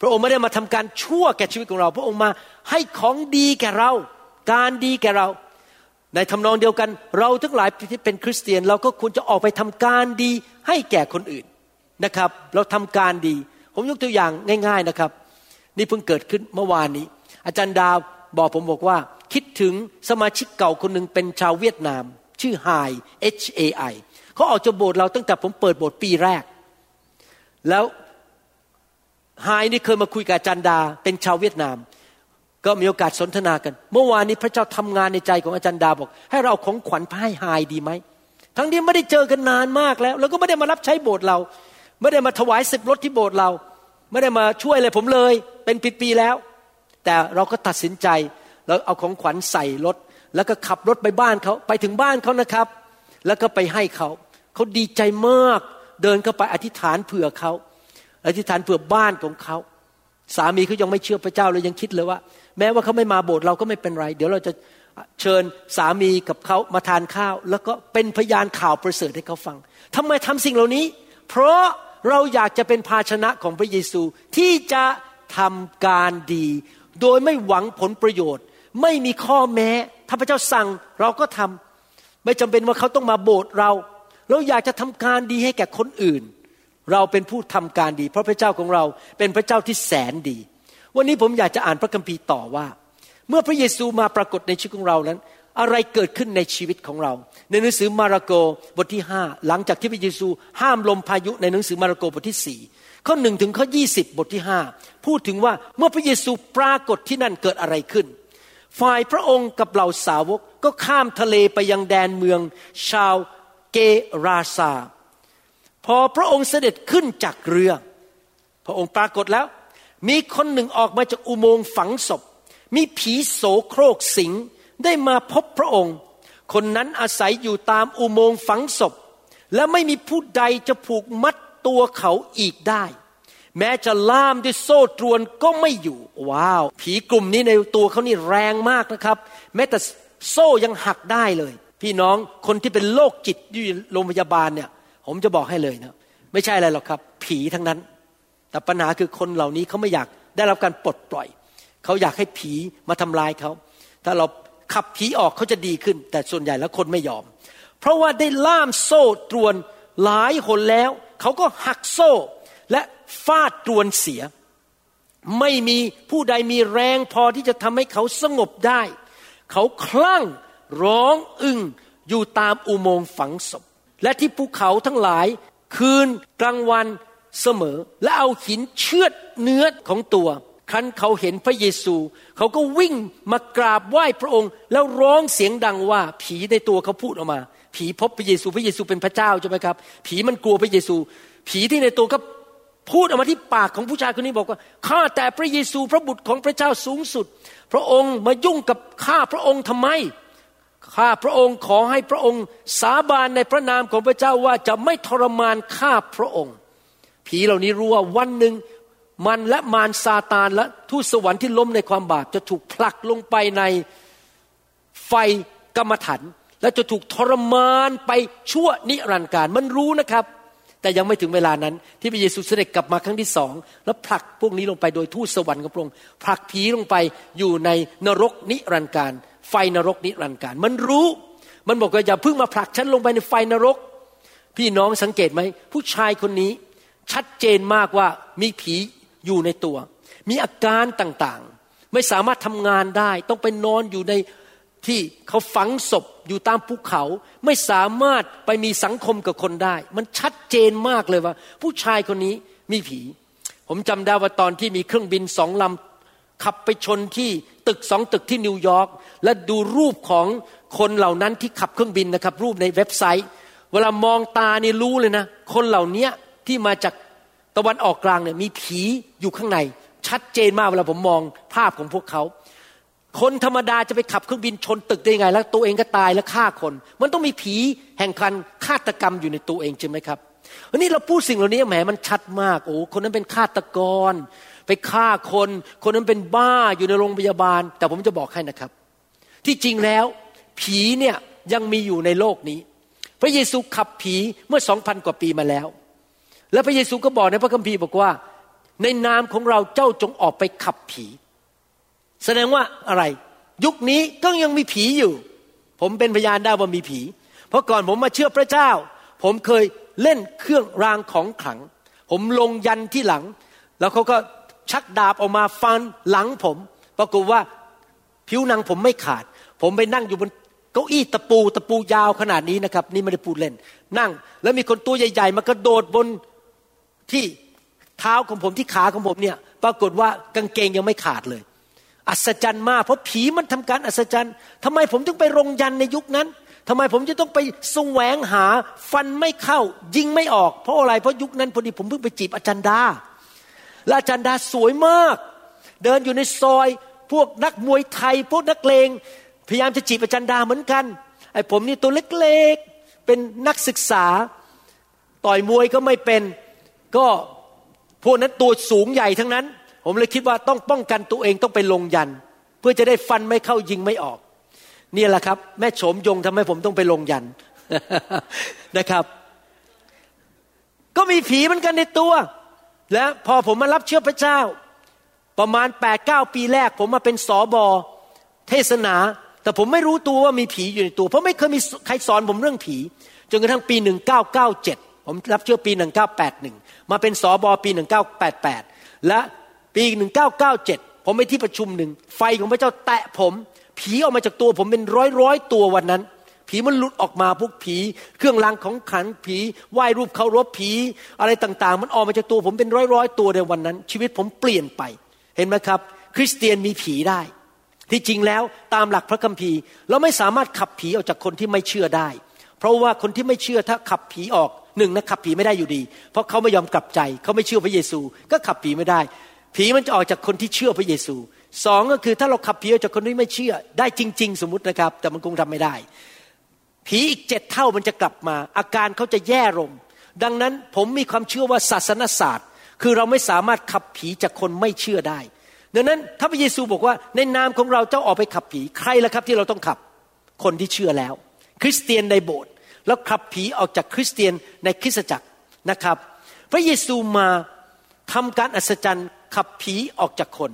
พระองค์ไม่ได้มาทำการชั่วแก่ชีวิตของเรา พระองค์มาให้ของดีแก่เรา การดีแก่เรา ในทำนองเดียวกัน เราทั้งหลายที่เป็นคริสเตียน เราก็ควรจะออกไปทำการดีให้แก่คนอื่นนะครับ เราทำการดี ผมยกตัวอย่างง่าย ๆนะครับ นี่เพิ่งเกิดขึ้นเมื่อวานนี้ อาจารย์ดาวบอกผมบอกว่า คิดถึงสมาชิกเก่าคนหนึ่งเป็นชาวเวียดนาม ชื่อไฮ H A I เขาออกจากโบสถ์เราตั้งแต่ผมเปิดโบสถ์ปีแรก แล้ว ไฮนี่เคยมาคุยกับจารย์ดา เป็นชาวเวียดนาม ก็มีโอกาสสนทนากัน เมื่อวานนี้พระเจ้าทำงานในใจของอาจารย์ดาบอก ให้เราเอาของขวัญไปให้ไฮดีไหมทั้งที่ไม่ได้เจอกันนานมากแล้ว แล้วก็ไม่ได้มารับใช้โบสถ์เรา ไม่ได้มาถวายสิบรถที่โบสถ์เรา ไม่ได้มาช่วยอะไรผมเลย เป็นปีๆแล้ว แต่เราก็ตัดสินใจเราเอาของขวัญใส่รถ แล้วก็ขับรถไปบ้านเขาไปถึงบ้านเขานะครับ แล้วก็ไปให้เขาเขาดีใจมากเดินเข้าไปอธิษฐานเผื่อเขา อธิษฐานเผื่อบ้านของเขา สามีเขายังไม่เชื่อพระเจ้าเลยยังคิดเลยว่า แม้ว่าเขาไม่มาโบสถ์เราก็ไม่เป็นไร เดี๋ยวเราจะเชิญสามีกับเขามาทานข้าว แล้วก็เป็นพยานข่าวประเสริฐให้เขาฟังทำไมทำสิ่งเหล่านี้ เพราะเราอยากจะเป็นภาชนะของพระเยซูที่จะทำการดี โดยไม่หวังผลประโยชน์ ไม่มีข้อแม้ ถ้าพระเจ้าสั่งเราก็ทำไม่จำเป็นว่าเขาต้องมาโบสถ์เรา เราอยากจะทำการดีให้แก่คนอื่น เราเป็นผู้ทำการดี เพราะพระเจ้าของเราเป็นพระเจ้าที่แสนดี วันนี้ผมอยากจะอ่านพระคัมภีร์ต่อว่า เมื่อพระเยซูมาปรากฏในชีวิตของเรานั้น อะไรเกิดขึ้นในชีวิตของเรา ในหนังสือมาระโกบทที่ห้าหลังจากที่พระเยซู ห้ามลมพายุในหนังสือมาระโกบทที่สี่ข้อหนึ่งถึงข้อยี่สิบบทที่ห้าพูดถึงว่าเมื่อพระเยซูปรากฏที่นั่นเกิดอะไรขึ้น ฝ่ายพระองค์กับเหล่าสาวกก็ข้ามทะเลไปยังแดนเมือง ชาวเกราซา พอพระองค์เสด็จขึ้นจากเรือ พระองค์ปรากฏแล้ว มีคนหนึ่งออกมาจากอุโมงค์ฝังศพ มีผีโสโครกสิงได้มาพบพระองค์ คนนั้นอาศัยอยู่ตามอุโมงค์ฝังศพ และไม่มีผู้ใดจะผูกมัดตัวเขาอีกได้ แม้จะล่ามด้วยโซ่ตรวนก็ไม่อยู่ ว้าว ผีกลุ่มนี้ในตัวเขานี่แรงมากนะครับ แม้แต่โซ่ยังหักได้เลย พี่น้องคนที่เป็นโรคจิตอยู่โรงพยาบาลเนี่ย ผมจะบอกให้เลยนะไม่ใช่อะไรหรอกครับ ผีทั้งนั้น แต่ปัญหาคือคนเหล่านี้เขาไม่อยากได้รับการปลดปล่อยเขาอยากให้ผีมาทำลายเขาถ้าเราขับผีออกเขาจะดีขึ้น แต่ส่วนใหญ่แล้วคนไม่ยอม เพราะว่าได้ล่ามโซ่ตรวนหลายหนแล้วเขาก็หักโซ่และฟาดตรวนเสีย ไม่มีผู้ใดมีแรงพอที่จะทำให้เขาสงบได้ เขาคลั่งร้องอึ้งอยู่ตามอุโมงค์ฝังศพ และที่ภูเขาทั้งหลายคืนกลางวันเสมอ และเอาหินเชือดเนื้อของตัวครั้นเขาเห็นพระเยซู เขาก็วิ่งมากราบไหว้พระองค์ แล้วร้องเสียงดังว่า ผีในตัวเขาพูดออกมา ผีพบพระเยซูพระเยซูเป็นพระเจ้าใช่ไหมครับ ผีมันกลัวพระเยซู ผีที่ในตัวก็พูดออกมาที่ปากของผู้ชายคนนี้บอกว่าข้าแต่พระเยซูพระบุตรของพระเจ้าสูงสุด พระองค์มายุ่งกับข้าพระองค์ทำไม ข้าพระองค์ขอให้พระองค์สาบานในพระนามของพระเจ้าว่าจะไม่ทรมานข้าพระองค์ ผีเหล่านี้รู้ว่าวันหนึ่งมันและมารซาตานและทูตสวรรค์ที่ล้มในความบาปจะถูกผลักลงไปในไฟกรรมฐานและจะถูกทรมานไปชั่วนิรันดร์การมันรู้นะครับ แต่ยังไม่ถึงเวลานั้น ที่พระเยซูเสด็จกลับมาครั้งที่สองแล้วผลักพวกนี้ลงไปโดยทูตสวรรค์ของพระองค์ผลักผีลงไปอยู่ในนรกนิรันดร์การ ไฟนรกนิรันดร์การ มันรู้มันบอกว่าอย่าเพิ่งมาผลักฉันลงไปในไฟนรก พี่น้องสังเกตไหมผู้ชายคนนี้ชัดเจนมากว่ามีผีอยู่ในตัว มีอาการต่างๆ ไม่สามารถทำงานได้ ต้องไปนอนอยู่ในที่เขาฝังศพอยู่ตามภูเขา ไม่สามารถไปมีสังคมกับคนได้ มันชัดเจนมากเลยว่า ผู้ชายคนนี้มีผี ผมจำได้ว่าตอนที่มีเครื่องบินสองลำขับไปชนที่ ตึกสองตึกที่นิวยอร์กและดูรูปของคนเหล่านั้นที่ขับเครื่องบินนะครับ รูปในเว็บไซต์ เวลามองตานี่รู้เลยนะ คนเหล่านี้ที่มาจากตะวันออกกลางเนี่ยมีผีอยู่ข้างใน ชัดเจนมากเวลาผมมองภาพของพวกเขาคนธรรมดาจะไปขับเครื่องบินชนตึกได้ยังไง แล้วตัวเองก็ตายแล้วฆ่าคน มันต้องมีผีแห่งการฆาตกรรมอยู่ในตัวเองใช่ไหมครับวันนี้เราพูดสิ่งเหล่านี้แหมมันชัดมากโอ้คนนั้นเป็นฆาตกร ไปฆ่าคน คนนั้นเป็นบ้าอยู่ในโรงพยาบาล แต่ผมจะบอกให้นะครับ ที่จริงแล้ว ผีเนี่ยยังมีอยู่ในโลกนี้ พระเยซูขับผีเมื่อสองพันกว่าปีมาแล้ว แล้วพระเยซูก็บอกในพระคัมภีร์บอกว่า ในนามของเราเจ้าจงออกไปขับผี แสดงว่าอะไร ยุคนี้ก็ยังมีผีอยู่ ผมเป็นพยานได้ว่ามีผี เพราะก่อนผมมาเชื่อพระเจ้า ผมเคยเล่นเครื่องรางของขลัง ผมลงยันที่หลัง แล้วเขาก็ ชักดาบออกมาฟันหลังผม ปรากฏว่าผิวหนังผมไม่ขาด ผมไปนั่งอยู่บนเก้าอี้ตะปูตะปูยาวขนาดนี้นะครับ นี่ไม่ได้พูดเล่น นั่ง แล้วมีคนตัวใหญ่ ๆ มากระโดดบนที่เท้าของผมที่ขาของผมเนี่ย ปรากฏว่ากางเกงยังไม่ขาดเลย อัศจรรย์มากเพราะผีมันทำการอัศจรรย์ทำไมผมถึงไปรงยันในยุคนั้นทำไมผมจะต้องไปสงแสวงหาฟันไม่เข้า ยิงไม่ออก เพราะอะไรเพราะยุคนั้นพอดีผมเพิ่งไปจีบอาจารย์ดา และอาจารย์ดาสวยมาก เดินอยู่ในซอย พวกนักมวยไทย พวกนักเลง พยายามจะจีบอาจารย์ดาเหมือนกัน ไอ้ผมนี่ตัวเล็กๆ เป็นนักศึกษา ต่อยมวยก็ไม่เป็น ก็พวกนั้นตัวสูงใหญ่ทั้งนั้น ผมเลยคิดว่าต้องป้องกันตัวเองต้องไปลงยัน เพื่อจะได้ฟันไม่เข้ายิงไม่ออก นี่แหละครับ แม่โฉมยงทำให้ผมต้องไปลงยันนะครับ ก็มีผีเหมือนกันในตัว และพอผมมารับเชื่อพระเจ้า ประมาณ8ปดเปีแรก ผมมาเป็นสอบอเทศนา แต่ผมไม่รู้ตัวว่ามีผีอยู่ในตัว เพราะไม่เคยมีใครสอนผมเรื่องผี จนกระทั่งปี 1997 ผมรับเชื่อปี 1981 มาเป็นสอบอปี 1988 และปี 1997 ผมไปที่ประชุมหนึ่งไฟของพระเจ้าแตะผม ผีออกมาจากตัวผมเป็นร้อยร้อยตัววันนั้น ผีมันหลุดออกมาพวกผี เครื่องรางของขังผีไหว้รูปเคารพผี อะไรต่างๆ มันออกมาจากตัวผมเป็นร้อยร้อยตัวในวันนั้น ชีวิตผมเปลี่ยนไปเห็นไหมครับ คริสเตียนมีผีได้ ที่จริงแล้วตามหลักพระคัมภีร์เราไม่สามารถขับผีออกจากคนที่ไม่เชื่อได้ เพราะว่าคนที่ไม่เชื่อถ้าขับผีออกหนึ่งนะขับผีไม่ได้อยู่ดี เพราะเขาไม่ยอมกลับใจ เขาไม่เชื่อพระเยซู ก็ขับผีไม่ได้ ผีมันจะออกจากคนที่เชื่อพระเยซูสองก็คือถ้าเราขับผีออกจากคนที่ไม่เชื่อ ได้จริง ๆ สมมตินะครับ แต่มันคงทำไม่ได้ ผีอีกเจ็ดเท่ามันจะกลับมา อาการเขาจะแย่ลงดังนั้นผมมีความเชื่อว่าศาสนศาสตร์ คือเราไม่สามารถขับผีจากคนไม่เชื่อได้ ดังนั้นถ้าพระเยซูบอกว่าในนามของเราเจ้าออกไปขับผีใครล่ะครับที่เราต้องขับคนที่เชื่อแล้ว คริสเตียนในโบสถ์แล้วขับผีออกจากคริสเตียนในคริสตจักรนะครับ พระเยซูมาทำการอัศจรรย์ขับผีออกจากคน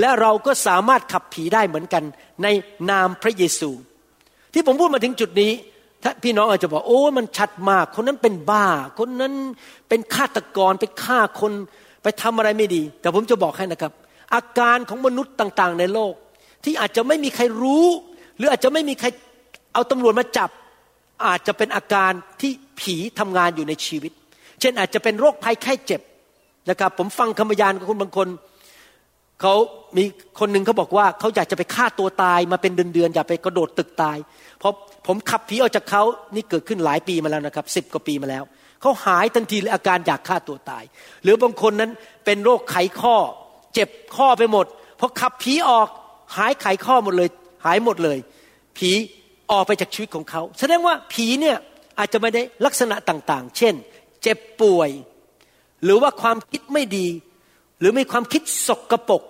และเราก็สามารถขับผีได้เหมือนกันในนามพระเยซู ที่ผมพูดมาถึงจุดนี้ถ้าพี่น้องอาจจะบอกโอ้มันชัดมาก คนนั้นเป็นบ้า คนนั้นเป็นฆาตกรไปฆ่าคนไปทำอะไรไม่ดี แต่ผมจะบอกให้นะครับ อาการของมนุษย์ต่างๆ ในโลก ที่อาจจะไม่มีใครรู้ หรืออาจจะไม่มีใครเอาตำรวจมาจับ อาจจะเป็นอาการที่ผีทำงานอยู่ในชีวิต เช่นอาจจะเป็นโรคภัยไข้เจ็บนะครับผมฟังคำพยานของคนบางคน เขามีคนหนึ่งเขาบอกว่าเขาอยากจะไปฆ่าตัวตายมาเป็นเดือนๆอยากไปกระโดดตึกตายเพราะผมขับผีออกจากเขานี่เกิดขึ้นหลายปีมาแล้วนะครับสิบกว่าปีมาแล้วเขาหายทันทีเลยอาการอยากฆ่าตัวตาย หรือบางคนนั้นเป็นโรคไขข้อ เจ็บข้อไปหมดพอขับผีออกหายไขข้อหมดเลย หายหมดเลย ผีออกไปจากชีวิตของเขาแสดงว่าผีเนี่ยอาจจะไม่ได้ลักษณะต่างๆ เช่น เจ็บป่วย หรือว่าความคิดไม่ดี หรือมีความคิดสกรปรก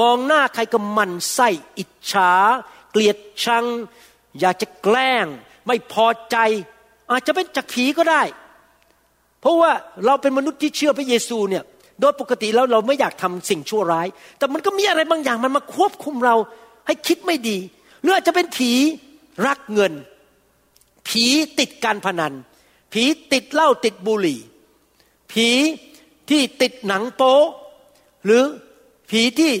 มองหน้าใครก็มันไส้อิจฉา เกลียดชัง อยากจะแกล้ง ไม่พอใจ อาจจะเป็นจากผีก็ได้ เพราะว่าเราเป็นมนุษย์ที่เชื่อพระเยซูเนี่ยโดยปกติแล้วเราไม่อยากทำสิ่งชั่วร้าย แต่มันก็มีอะไรบางอย่างมันมาควบคุมเรา ให้คิดไม่ดี หรืออาจจะเป็นผีรักเงิน ผีติดการพนัน ผีติดเหล้าติดบุหรี่ ผีที่ติดหนังโป๊ หรือผีที่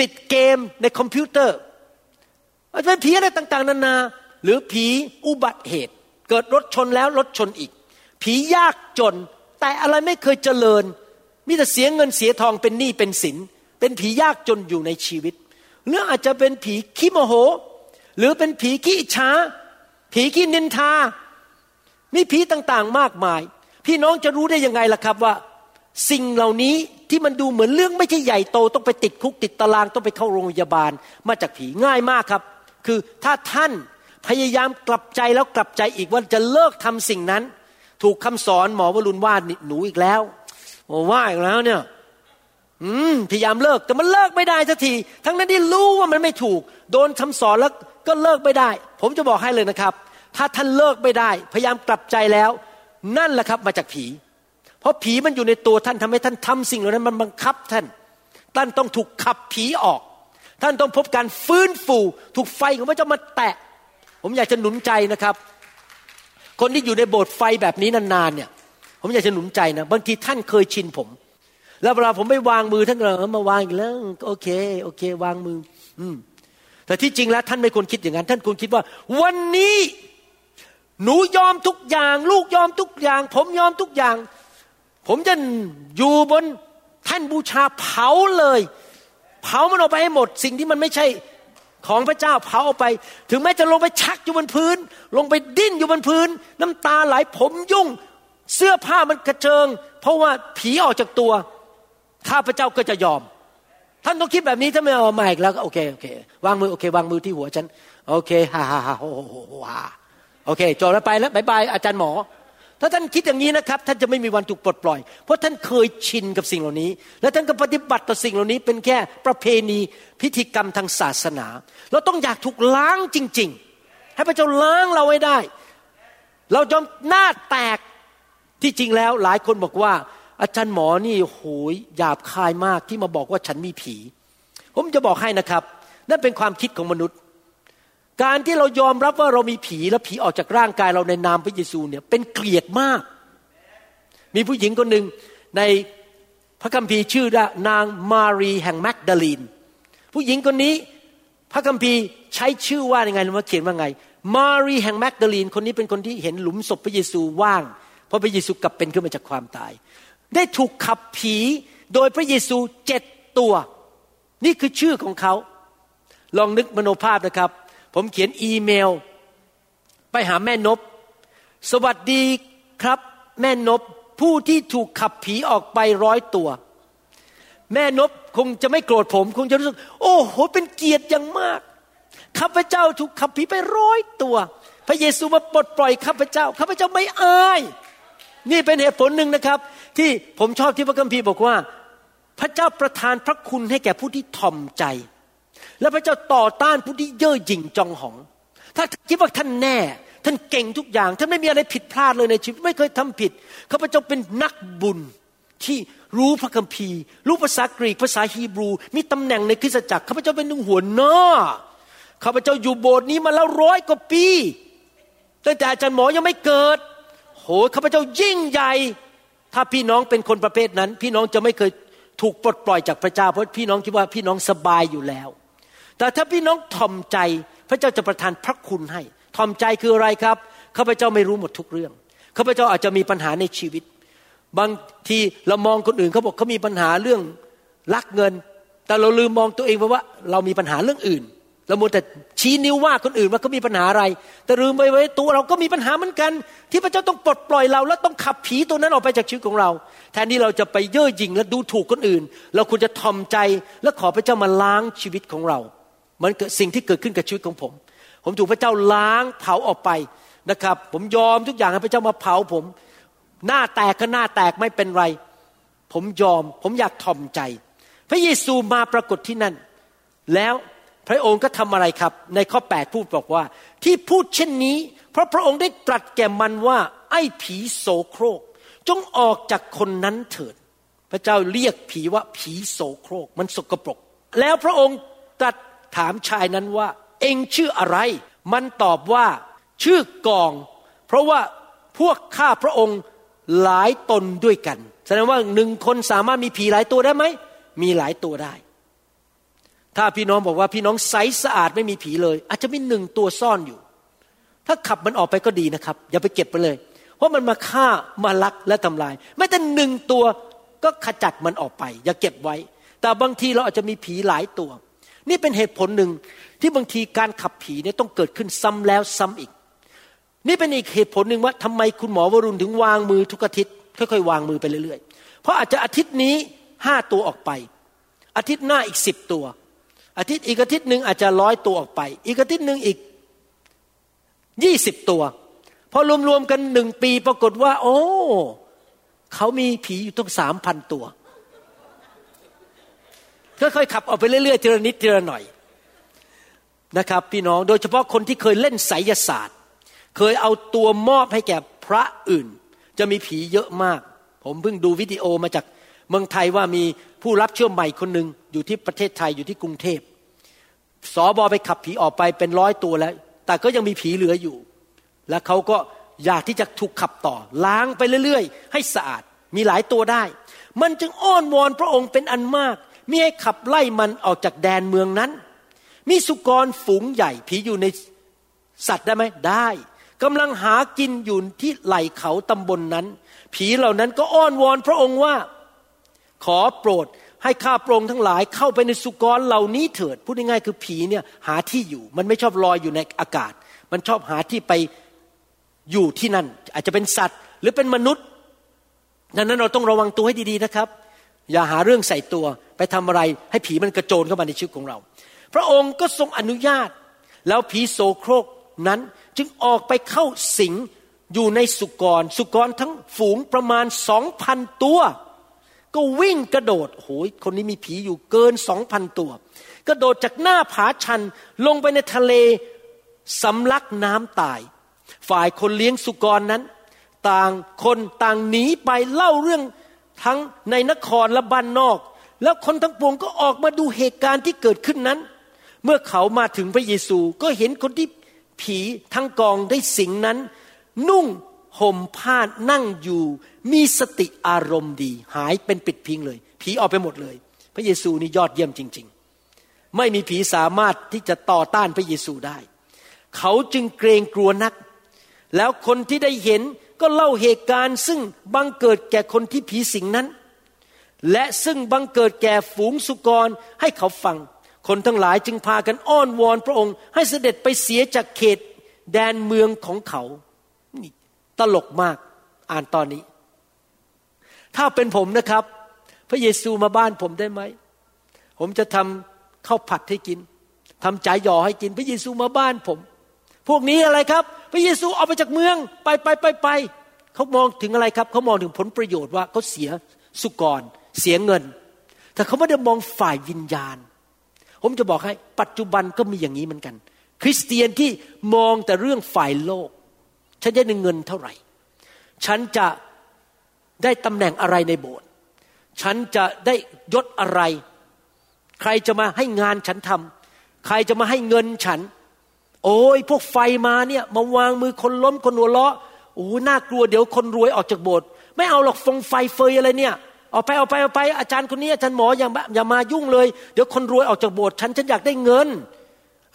ติดเกมในคอมพิวเตอร์อาจจะเป็นผีอะไรต่างๆ นานา หรือผีอุบัติเหตุ เกิดรถชนแล้วรถชนอีก ผียากจน แต่อะไรไม่เคยเจริญ มีแต่เสียเงินเสียทองเป็นหนี้เป็นสิน เป็นผียากจนอยู่ในชีวิต หรืออาจจะเป็นผีขี้โมโห หรือเป็นผีขี้อิจฉาผีขี้นินทา มีผีต่างๆมากมาย พี่น้องจะรู้ได้ยังไงล่ะครับว่า สิ่งเหล่านี้ ที่มันดูเหมือนเรื่องไม่ใช่ใหญ่โตต้องไปติดคุกติดตารางต้องไปเข้าโรงพยาบาล มาจากผีง่ายมากครับ คือถ้าท่านพยายามกลับใจแล้วกลับใจอีกว่าจะเลิกทำสิ่งนั้น ถูกคำสอนหมอวรุณว่าหนูอีกแล้วว่าอีกแล้วเนี่ยพยายามเลิกแต่มันเลิกไม่ได้สักที ทั้งนั้นที่รู้ว่ามันไม่ถูก โดนคำสอนแล้วก็เลิกไม่ได้ ผมจะบอกให้เลยนะครับ ถ้าท่านเลิกไม่ได้ พยายามกลับใจแล้ว นั่นแหละครับมาจากผี เพราะผีมันอยู่ในตัวท่านทำให้ท่านทำสิ่งเหล่านั้นมันบังคับท่าน ท่านต้องถูกขับผีออก ท่านต้องพบการฟื้นฟูถูกไฟของพระเจ้ามาแตะ ผมอยากจะหนุนใจนะครับ คนที่อยู่ในโบสถ์ไฟแบบนี้นานๆเนี่ย ผมอยากจะหนุนใจนะบางทีท่านเคยชินผม แล้วเวลาผมไม่วางมือท่านก็เออมาวางอีกแล้วโอเคโอเค วางมือ อืมแต่ที่จริงแล้วท่านไม่ควรคิดอย่างนั้น ท่านควรคิดว่า วันนี้หนูยอมทุกอย่าง ลูกยอมทุกอย่าง ผมยอมทุกอย่าง ผมจะอยู่บนแท่นบูชาเผาเลย เผามันออกไปให้หมด สิ่งที่มันไม่ใช่ของพระเจ้าเผาออกไป ถึงแม้จะลงไปชักอยู่บนพื้น ลงไปดิ้นอยู่บนพื้น น้ำตาไหลผมยุ่ง เสื้อผ้ามันกระเจิง เพราะว่าผีออกจากตัวข้าพระเจ้าก็จะยอม ท่านต้องคิดแบบนี้ถ้าไม่เอามาอีกแล้วก็โอเคโอเควางมือโอเค วางมือที่หัวฉัน โอเคฮ่าฮ่าฮ่าโอ้โหฮ่าโอเคจบแล้วไปแล้วบายบายอาจารย์หมอ ถ้าท่านคิดอย่างนี้นะครับ ท่านจะไม่มีวันถูกปลดปล่อย เพราะท่านเคยชินกับสิ่งเหล่านี้ และท่านก็ปฏิบัติต่อสิ่งเหล่านี้ เป็นแค่ประเพณีพิธีกรรมทางศาสนา เราต้องอยากถูกล้างจริง ๆ ให้พระเจ้าล้างเราไว้ได้ เราจอมหน้าแตกที่จริงแล้วหลายคนบอกว่า อาจารย์หมอนี่โหยหยาบคายมากที่มาบอกว่าฉันมีผี ผมจะบอกให้นะครับ นั่นเป็นความคิดของมนุษย์ การที่เรายอมรับว่าเรามีผีและผีออกจากร่างกายเราในนามพระเยซูเนี่ยเป็นเกลียดมาก มีผู้หญิงคนหนึ่งในพระคัมภีร์ชื่อนางมารีแห่งแมกดาลีน ผู้หญิงคนนี้พระคัมภีร์ใช้ชื่อว่ายังไงมาเขียนว่าไง มารีแห่งแมกดาลีนคนนี้เป็นคนที่เห็นหลุมศพพระเยซูว่าง เพราะพระเยซูกลับเป็นขึ้นมาจากความตาย ได้ถูกขับผีโดยพระเยซูเจ็ดตัว นี่คือชื่อของเขา ลองนึกมโนภาพนะครับ ผมเขียนอีเมล ไปหาแม่นบ สวัสดีครับ แม่นบผู้ที่ถูกขับผีออกไปร้อยตัว แม่นบคงจะไม่โกรธผม คงจะรู้สึก โอ้โห เป็นเกียรติอย่างมากข้าพเจ้าถูกขับผีไปร้อยตัว พระเยซูมาปลดปล่อยข้าพเจ้าข้าพเจ้าไม่อาย นี่เป็นเหตุผลหนึ่งนะครับ ที่ผมชอบที่พระคัมภีร์บอกว่า พระเจ้าประทานพระคุณให้แก่ผู้ที่ถ่อมใจ และพระเจ้าต่อต้านผู้ที่เย่อหยิ่งจองหอง ถ้าคิดว่าท่านแน่ ท่านเก่งทุกอย่าง ท่านไม่มีอะไรผิดพลาดเลยในชีวิต ไม่เคยทำผิด ข้าพเจ้าเป็นนักบุญที่รู้พระคัมภีร์ รู้ภาษากรีก ภาษาฮีบรู มีตำแหน่งในคริสตจักร ข้าพเจ้าเป็นหนึ่งหัวหน้า ข้าพเจ้าอยู่โบสถ์นี้มาแล้วร้อยกว่าปี ตั้งแต่อาจารย์หมอยังไม่เกิด โห ข้าพเจ้ายิ่งใหญ่ ถ้าพี่น้องเป็นคนประเภทนั้น พี่น้องจะไม่เคยถูกปลดปล่อยจากพระเจ้า เพราะพี่น้องคิดว่าพี่น้องสบายอยู่แล้ว แต่ถ้าพี่น้องทอมใจพระเจ้าจะประทานพระคุณให้ทอมใจคืออะไรครับข้าพเจ้าไม่รู้หมดทุกเรื่องข้าพเจ้าอาจจะมีปัญหาในชีวิต บางทีเรามองคนอื่นเขาบอกเขามีปัญหาเรื่องลักเงิน แต่เราลืมมองตัวเองเพราะว่า เรามีปัญหาเรื่องอื่นเราโมแต่ชี้นิ้วว่าคนอื่นว่าเขามีปัญหาอะไร แต่ลืมไปไว้ตัวเราก็มีปัญหาเหมือนกัน ที่พระเจ้าต้องปลดปล่อยเรา แล้วต้องขับผีตัวนั้นออกไปจากชีวิตของเรา แทนที่เราจะไปเย่อหยิ่งและดูถูกคนอื่น เราควรจะทอมใจและขอพระเจ้ามาล้างชีวิตของเรา มันเกิดสิ่งที่เกิดขึ้นกับชีวิตของผม ผมถูกพระเจ้าล้างเผาออกไปนะครับ ผมยอมทุกอย่างให้พระเจ้ามาเผาผม หน้าแตกก็หน้าแตกไม่เป็นไร ผมยอม ผมอยากทอมใจ พระเยซูมาปรากฏที่นั่น แล้วพระองค์ก็ทำอะไรครับ ในข้อ 8 พูดบอกว่า ที่พูดเช่นนี้ เพราะพระองค์ได้ตรัสแก่มันว่า ไอ้ผีโสโครก จงออกจากคนนั้นเถิด พระเจ้าเรียกผีว่าผีโสโครก มันสกปรก แล้วพระองค์ตรัส ถามชายนั้นว่า เองชื่ออะไร มันตอบว่าชื่อกอง เพราะว่าพวกข้าพระองค์หลายตนด้วยกัน แสดงว่าหนึ่งคนสามารถมีผีหลายตัวได้ไหม มีหลายตัวได้ ถ้าพี่น้องบอกว่าพี่น้องใสสะอาดไม่มีผีเลย อาจจะมีหนึ่งตัวซ่อนอยู่ ถ้าขับมันออกไปก็ดีนะครับ อย่าไปเก็บไปเลย เพราะมันมาฆ่ามาลักและทำลาย ไม่แต่หนึ่งตัวก็ขจัดมันออกไป อย่าเก็บไว้ แต่บางทีเราอาจจะมีผีหลายตัว นี่เป็นเหตุผลหนึ่งที่บางทีการขับผีเนี่ยต้องเกิดขึ้นซ้ำแล้วซ้ำอีก นี่เป็นอีกเหตุผลหนึ่งว่าทำไมคุณหมอวรุณถึงวางมือทุกอาทิตย์ค่อยๆวางมือไปเรื่อยๆ เพราะอาจจะอาทิตย์นี้ห้าตัวออกไป อาทิตย์หน้าอีกสิบตัว อาทิตย์อีกอาทิตย์หนึ่งอาจจะร้อยตัวออกไป อีกอาทิตย์หนึ่งอีกยี่สิบตัวพอรวมๆกันหนึ่งปีปรากฏว่า โอ้เขามีผีอยู่ตั้งสามพันตัว ค่อยๆขับออกไปเรื่อยๆทีละนิดทีละหน่อยนะครับ พี่น้องโดยเฉพาะคนที่เคยเล่นไสยศาสตร์ เคยเอาตัวมอบให้แก่พระอื่น จะมีผีเยอะมาก ผมเพิ่งดูวิดีโอมาจากเมืองไทยว่ามีผู้รับเชื่อใหม่คนหนึ่งอยู่ที่ประเทศไทยอยู่ที่กรุงเทพสอบอไปขับผีออกไปเป็นร้อยตัวแล้ว แต่ก็ยังมีผีเหลืออยู่ แล้วเขาก็อยากที่จะถูกขับต่อ ล้างไปเรื่อยๆ ให้สะอาดมีหลายตัวได้ มันจึงอ้อนวอนพระองค์เป็นอันมาก มิให้ขับไล่มันออกจากแดนเมืองนั้น มีสุกรฝูงใหญ่ผีอยู่ในสัตว์ได้ไหมได้กำลังหากินอยู่ที่ไหล่เขาตำบลนนั้น ผีเหล่านั้นก็อ้อนวอนพระองค์ว่า ขอโปรดให้ข้าพระองค์ทั้งหลายเข้าไปในสุกรเหล่านี้เถิดพูดง่ายๆคือผีเนี่ยหาที่อยู่ มันไม่ชอบลอยอยู่ในอากาศ มันชอบหาที่ไปอยู่ที่นั่น อาจจะเป็นสัตว์ หรือเป็นมนุษย์ดังนั้นเราต้องระวังตัวให้ดีๆนะครับ อย่าหาเรื่องใส่ตัว ไปทำอะไรให้ผีมันกระโจนเข้ามาในชีวิตของเรา พระองค์ก็ทรงอนุญาต แล้วผีโสโครกนั้นจึงออกไปเข้าสิงอยู่ในสุกร สุกรทั้งฝูงประมาณสองพันตัว ก็วิ่งกระโดดโอ้ยคนนี้มีผีอยู่เกินสองพันตัว กระโดดจากหน้าผาชันลงไปในทะเลสำลักน้ำตาย ฝ่ายคนเลี้ยงสุกรนั้น ต่างคนต่างหนีไปเล่าเรื่องทั้งในนครและบ้านนอก แล้วคนทั้งปวงก็ออกมาดูเหตุการณ์ที่เกิดขึ้นนั้น เมื่อเขามาถึงพระเยซูก็เห็นคนที่ผีทั้งกองได้สิงนั้น นุ่งห่มผ้านั่งอยู่ มีสติอารมณ์ดี หายเป็นปิดพิงเลย ผีออกไปหมดเลย พระเยซูนี่ยอดเยี่ยมจริง ๆ ไม่มีผีสามารถที่จะต่อต้านพระเยซูได้ เขาจึงเกรงกลัวนัก แล้วคนที่ได้เห็นก็เล่าเหตุการณ์ซึ่งบังเกิดแก่คนที่ผีสิงนั้น และซึ่งบังเกิดแก่ฝูงสุกรให้เขาฟัง คนทั้งหลายจึงพากันอ้อนวอนพระองค์ ให้เสด็จไปเสียจากเขตแดนเมืองของเขา นี่ตลกมากอ่านตอนนี้ ถ้าเป็นผมนะครับ พระเยซูมาบ้านผมได้ไหม ผมจะทำข้าวผัดให้กินทำจ่ายหยอให้กิน พระเยซูมาบ้านผม พวกนี้อะไรครับ พระเยซูออกไปจากเมืองไปไปไปไป เขามองถึงอะไรครับ เขามองถึงผลประโยชน์ว่าเขาเสียสุกร เสียเงิน แต่เขาไม่ได้มองฝ่ายวิญญาณ ผมจะบอกให้ปัจจุบันก็มีอย่างนี้เหมือนกัน คริสเตียนที่มองแต่เรื่องฝ่ายโลก ฉันจะได้เงินเท่าไหร่ ฉันจะได้ตำแหน่งอะไรในโบสถ์ฉันจะได้ยศอะไร ใครจะมาให้งานฉันทำใครจะมาให้เงินฉัน โอ้ยพวกไฟมาเนี่ยมาวางมือคนล้มคนหัวเราะโอ้น่ากลัวเดี๋ยวคนรวยออกจากโบสถ์ไม่เอาหรอกฟงไฟเฟยอะไรเนี่ย เอาไปเอาไปเอาไปอาจารย์คนนี้อาจารย์หมออย่าอย่ามายุ่งเลย เดี๋ยวคนรวยออกจากโบสถ์ฉันฉันอยากได้เงิน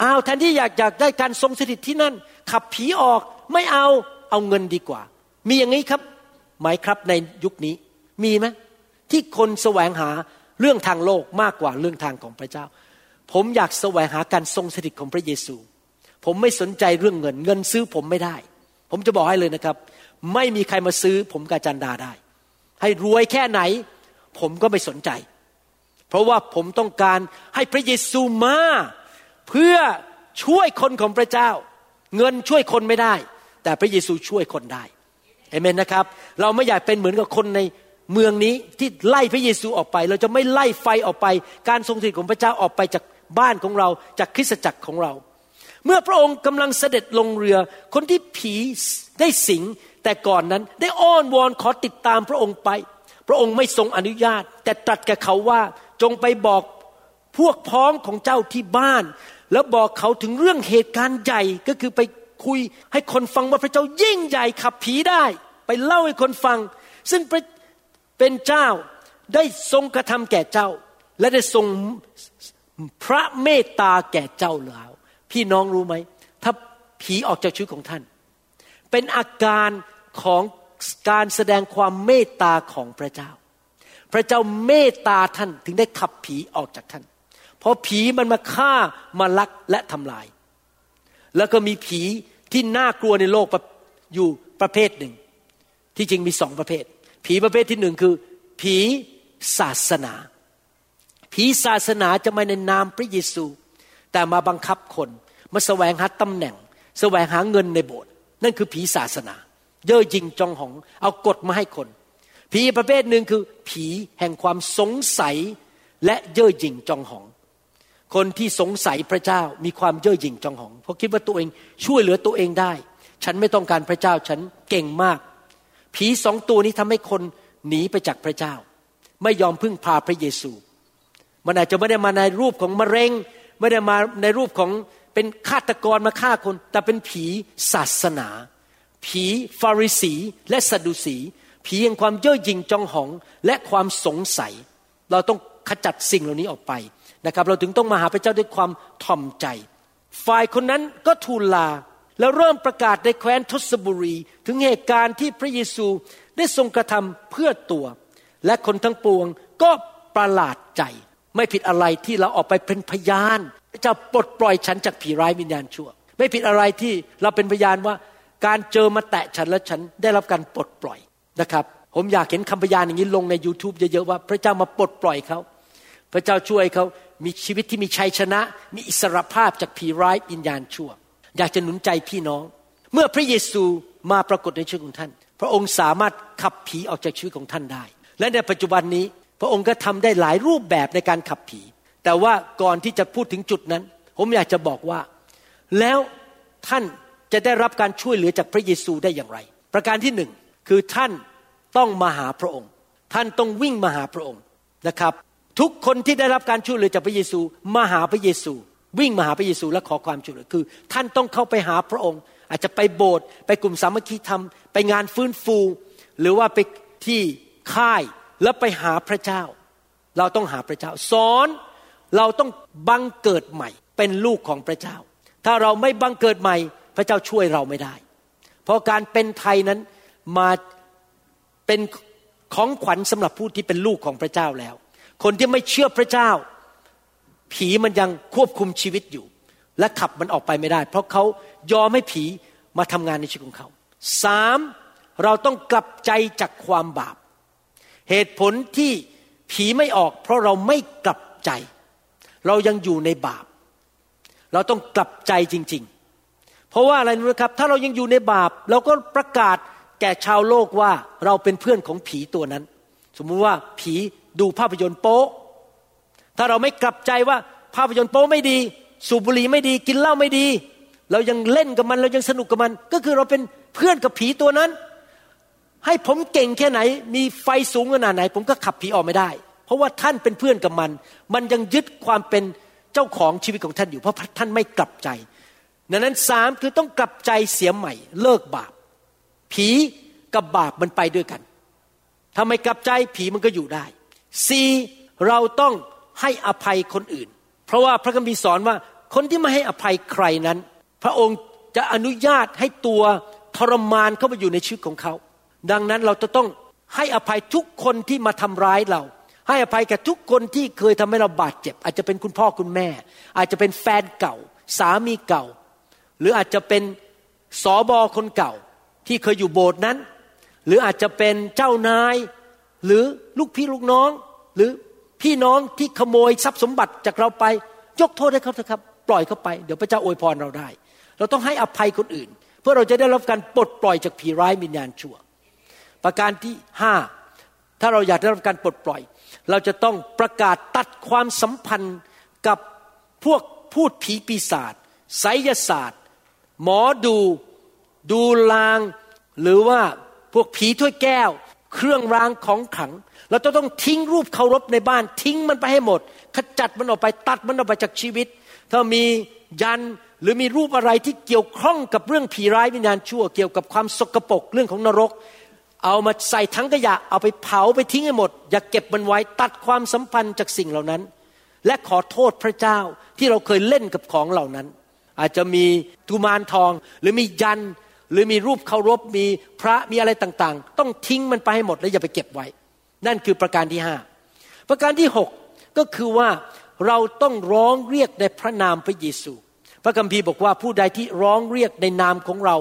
อ้าวแทนที่อยากอยากได้การทรงสถิตที่นั่น ขับผีออกไม่เอาเอาเงินดีกว่า มีอย่างนี้ครับไหมครับในยุคนี้มีไหมที่คนแสวงหาเรื่องทางโลกมากกว่าเรื่องทางของพระเจ้า ผมอยากแสวงหาการทรงสถิตของพระเยซู ผมไม่สนใจเรื่องเงิน เงินซื้อผมไม่ได้ ผมจะบอกให้เลยนะครับ ไม่มีใครมาซื้อผมกาจันดาได้ ให้รวยแค่ไหน ผมก็ไม่สนใจ เพราะว่าผมต้องการให้พระเยซูมา เพื่อช่วยคนของพระเจ้า เงินช่วยคนไม่ได้ แต่พระเยซูช่วยคนได้เอเมนนะครับ เราไม่อยากเป็นเหมือนกับคนในเมืองนี้ที่ไล่พระเยซูออกไป เราจะไม่ไล่ไฟออกไป การทรงสถิตของพระเจ้าออกไปจากบ้านของเราจากคริสตจักรของเรา เมื่อพระองค์กำลังเสด็จลงเรือ คนที่ผีได้สิงแต่ก่อนนั้นได้อ้อนวอนขอติดตามพระองค์ไป พระองค์ไม่ทรงอนุญาต แต่ตรัสกับเขาว่าจงไปบอกพวกพ้องของเจ้าที่บ้าน แล้วบอกเขาถึงเรื่องเหตุการณ์ใหญ่ก็คือไปคุยให้คนฟังว่าพระเจ้ายิ่งใหญ่ขับผีได้ ไปเล่าให้คนฟัง ซึ่งเป็นเจ้าได้ทรงกระทำแก่เจ้า และได้ทรงพระเมตตาแก่เจ้าแล้ว พี่น้องรู้ไหม ถ้าผีออกจากชีวิตของท่าน เป็นอาการของการแสดงความเมตตาของพระเจ้า พระเจ้าเมตตาท่านถึงได้ขับผีออกจากท่าน เพราะผีมันมาฆ่ามาลักและทำลาย แล้วก็มีผีที่น่ากลัวในโลกอยู่ประเภทหนึ่ง ที่จริงมีสองประเภท ผีประเภทที่หนึ่งคือ ผีศาสนา ผีศาสนาจะมาในนามพระเยซู แต่มาบังคับคนมาแสวงหาตำแหน่ง แสวงหาเงินในโบสถ์นั่นคือผีศาสนา เย่อหยิ่งจองหอง เอากฎมาให้คน ผีประเภทหนึ่งคือ ผีแห่งความสงสัยและเย่อหยิ่งจองหอง คนที่สงสัยพระเจ้ามีความเย่อหยิ่งจองหอง เพราะคิดว่าตัวเองช่วยเหลือตัวเองได้ ฉันไม่ต้องการพระเจ้าฉันเก่งมาก ผีสองตัวนี้ทำให้คนหนีไปจากพระเจ้า ไม่ยอมพึ่งพาพระเยซู มันอาจจะไม่ได้มาในรูปของมะเร็ง ไม่ได้มาในรูปของเป็นฆาตกรมาฆ่าคน แต่เป็นผีศาสนา ผีฟาริสีและสดุสี ผีแห่งความเย่อหยิ่งจองหองและความสงสัย เราต้องขจัดสิ่งเหล่านี้ออกไปนะครับ เราถึงต้องมาหาพระเจ้าด้วยความถ่อมใจ ฝ่ายคนนั้นก็ทูลลาแล้วเริ่มประกาศในแคว้นทศบุรี ถึงเหตุการณ์ที่พระเยซูได้ทรงกระทำเพื่อตัว และคนทั้งปวงก็ประหลาดใจ ไม่ผิดอะไรที่เราออกไปเป็นพยานจะปลดปล่อยฉันจากผีร้ายวิญญาณชั่ว ไม่ผิดอะไรที่เราเป็นพยานว่าการเจอมาแตะฉันแล้วฉันได้รับการปลดปล่อยนะครับ ผมอยากเห็นคำพยานอย่างนี้ลงใน YouTube เยอะๆว่า พระเจ้ามาปลดปล่อยเขาพระเจ้าช่วยเขามีชีวิตที่มีชัยชนะ มีอิสรภาพจากผีร้ายวิญญาณชั่ว อยากจะหนุนใจพี่น้อง เมื่อพระเยซูมาปรากฏในชีวิตของท่าน พระองค์สามารถขับผีออกจากชีวิตของท่านได้ และในปัจจุบันนี้ พระองค์ก็ทำได้หลายรูปแบบในการขับผี แต่ว่าก่อนที่จะพูดถึงจุดนั้น ผมอยากจะบอกว่า แล้วท่านจะได้รับการช่วยเหลือจากพระเยซูได้อย่างไร ประการที่หนึ่งคือท่านต้องมาหาพระองค์ ท่านต้องวิ่งมาหาพระองค์นะครับ ทุกคนที่ได้รับการช่วยเหลือจากพระเยซูมาหาพระเยซู วิ่งมาหาพระเยซูและขอความช่วยเหลือคือ ท่านต้องเข้าไปหาพระองค์ อาจจะไปโบสถ์ไปกลุ่มสามัคคีธรรม ไปงานฟื้นฟู หรือว่าไปที่ค่าย แล้วไปหาพระเจ้า เราต้องหาพระเจ้า สอนเราต้องบังเกิดใหม่ เป็นลูกของพระเจ้า ถ้าเราไม่บังเกิดใหม่ พระเจ้าช่วยเราไม่ได้ เพราะการเป็นไทยนั้นมาเป็นของขวัญสำหรับผู้ที่เป็นลูกของพระเจ้าแล้ว คนที่ไม่เชื่อพระเจ้า ผีมันยังควบคุมชีวิตอยู่ และขับมันออกไปไม่ได้ เพราะเขายอมให้ผีมาทำงานในชีวิตของเขาสามเราต้องกลับใจจากความบาป เหตุผลที่ผีไม่ออกเพราะเราไม่กลับใจ เรายังอยู่ในบาป เราต้องกลับใจจริง ๆ เพราะว่าอะไรรู้ไหมครับ ถ้าเรายังอยู่ในบาป เราก็ประกาศแก่ชาวโลกว่าเราเป็นเพื่อนของผีตัวนั้น สมมุติว่าผีดูภาพยนตร์โป๊ถ้าเราไม่กลับใจว่าภาพยนตร์โป๊ไม่ดี สูบบุหรี่ไม่ดีกินเหล้าไม่ดี เรายังเล่นกับมัน เรายังสนุกกับมัน ก็คือเราเป็นเพื่อนกับผีตัวนั้น ให้ผมเก่งแค่ไหน มีไฟสูงขนาดไหน ผมก็ขับผีออกไม่ได้ เพราะว่าท่านเป็นเพื่อนกับมัน มันยังยึดความเป็นเจ้าของชีวิตของท่านอยู่ เพราะท่านไม่กลับใจดังนั้นสามคือต้องกลับใจเสียใหม่ เลิกบาป ผีกับบาปมันไปด้วยกันถ้าไม่กลับใจผีมันก็อยู่ได้สี่เราต้องให้อภัยคนอื่น เพราะว่าพระคัมภีร์สอนว่าคนที่ไม่ให้อภัยใครนั้น พระองค์จะอนุญาตให้ตัวทรมานเข้ามาอยู่ในชีวิตของเขา ดังนั้นเราจะต้องให้อภัยทุกคนที่มาทำร้ายเรา ให้อภัยกับทุกคนที่เคยทำให้เราบาดเจ็บ อาจจะเป็นคุณพ่อคุณแม่ อาจจะเป็นแฟนเก่า สามีเก่า หรืออาจจะเป็นสอบอคนเก่า ที่เคยอยู่โบสถ์นั้น หรืออาจจะเป็นเจ้านาย หรือลูกพี่ลูกน้อง หรือพี่น้องที่ขโมยทรัพย์สมบัติจากเราไป ยกโทษให้เขาเถอะครับ ปล่อยเขาไป เดี๋ยวพระเจ้าอวยพรเราได้ เราต้องให้อภัยคนอื่น เพื่อเราจะได้รับการปลดปล่อยจากผีร้ายวิญญาณชั่ว ประการที่ห้าถ้าเราอยากได้รับการปลดปล่อย เราจะต้องประกาศตัดความสัมพันธ์กับพวกพูดผีปีศาจไสยศาสตร์ หมอดูดูลาง หรือว่าพวกผีถ้วยแก้ว เครื่องรางของขลัง เราจะต้องทิ้งรูปเคารพในบ้านทิ้งมันไปให้หมด ขจัดมันออกไปตัดมันออกไปจากชีวิต ถ้ามียันหรือมีรูปอะไรที่เกี่ยวข้องกับเรื่องผีร้ายวิญญาณชั่ว เกี่ยวกับความสกปรกเรื่องของนรก เอามาใส่ทั้งขยะเอาไปเผาไปทิ้งให้หมด อย่าเก็บมันไว้ตัดความสัมพันธ์จากสิ่งเหล่านั้น และขอโทษพระเจ้าที่เราเคยเล่นกับของเหล่านั้น อาจจะมีกุมารทอง หรือมียันหรือมีรูปเคารพมีพระมีอะไรต่างๆ ต้องทิ้งมันไปให้หมดแล้วอย่าไปเก็บไว้ นั่นคือประการที่ห้าประการที่หกก็คือว่าเราต้องร้องเรียกในพระนามพระเยซู พระคัมภีร์บอกว่าผู้ใดที่ร้องเรียกในนามของเรา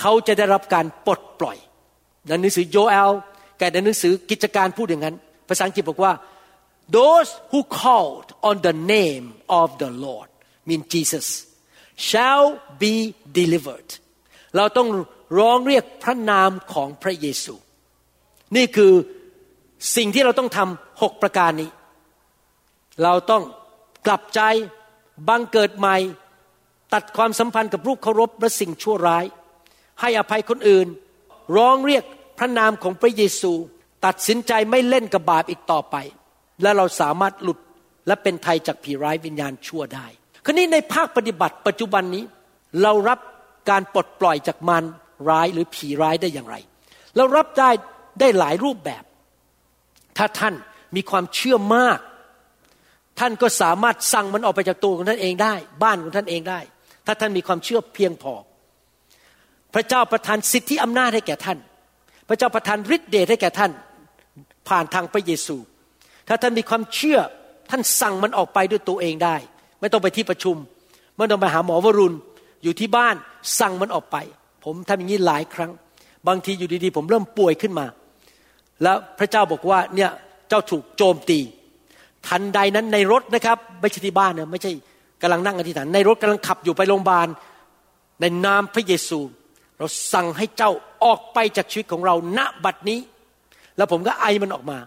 เขาจะได้รับการปลดปล่อย ในหนังสือโยเอลแกในหนังสือกิจการพูดอย่างนั้น ภาษาอังกฤษบอกว่า those who called on the name of the Lord mean Jesus shall be delivered เราต้องร้องเรียกพระนามของพระเยซู นี่คือสิ่งที่เราต้องทำหกประการนี้ เราต้องกลับใจบังเกิดใหม่ ตัดความสัมพันธ์กับรูปเคารพและสิ่งชั่วร้าย ให้อภัยคนอื่น ร้องเรียก พระนามของพระเยซูตัดสินใจไม่เล่นกับบาปอีกต่อไป และเราสามารถหลุดและเป็นไทยจากผีร้ายวิญญาณชั่วได้คราวนี้ในภาคปฏิบัติปัจจุบันนี้ เรารับการปลดปล่อยจากมันร้ายหรือผีร้ายได้อย่างไร เรารับได้ได้หลายรูปแบบ ถ้าท่านมีความเชื่อมาก ท่านก็สามารถสั่งมันออกไปจากตัวของท่านเองได้ บ้านของท่านเองได้ ถ้าท่านมีความเชื่อเพียงพอ พระเจ้าประทานสิทธิอำนาจให้แก่ท่าน พระเจ้าประทานฤทธิ์เดชให้แก่ท่านผ่านทางพระเยซู ถ้าท่านมีความเชื่อท่านสั่งมันออกไปด้วยตัวเองได้ ไม่ต้องไปที่ประชุม ไม่ต้องไปหาหมอวรุณ อยู่ที่บ้านสั่งมันออกไป ผมทำอย่างนี้หลายครั้ง บางทีอยู่ดีๆ ผมเริ่มป่วยขึ้นมา แล้วพระเจ้าบอกว่าเนี่ยเจ้าถูกโจมตี ทันใดนั้นในรถนะครับไม่ใช่ที่บ้านนะไม่ใช่กำลังนั่งอธิษฐานในรถกำลังขับอยู่ไปโรงพยาบาลในนามพระเยซู เราสั่งให้เจ้าออกไปจากชีวิตของเราณบัดนี้ แล้วผมก็ไอมันออกมา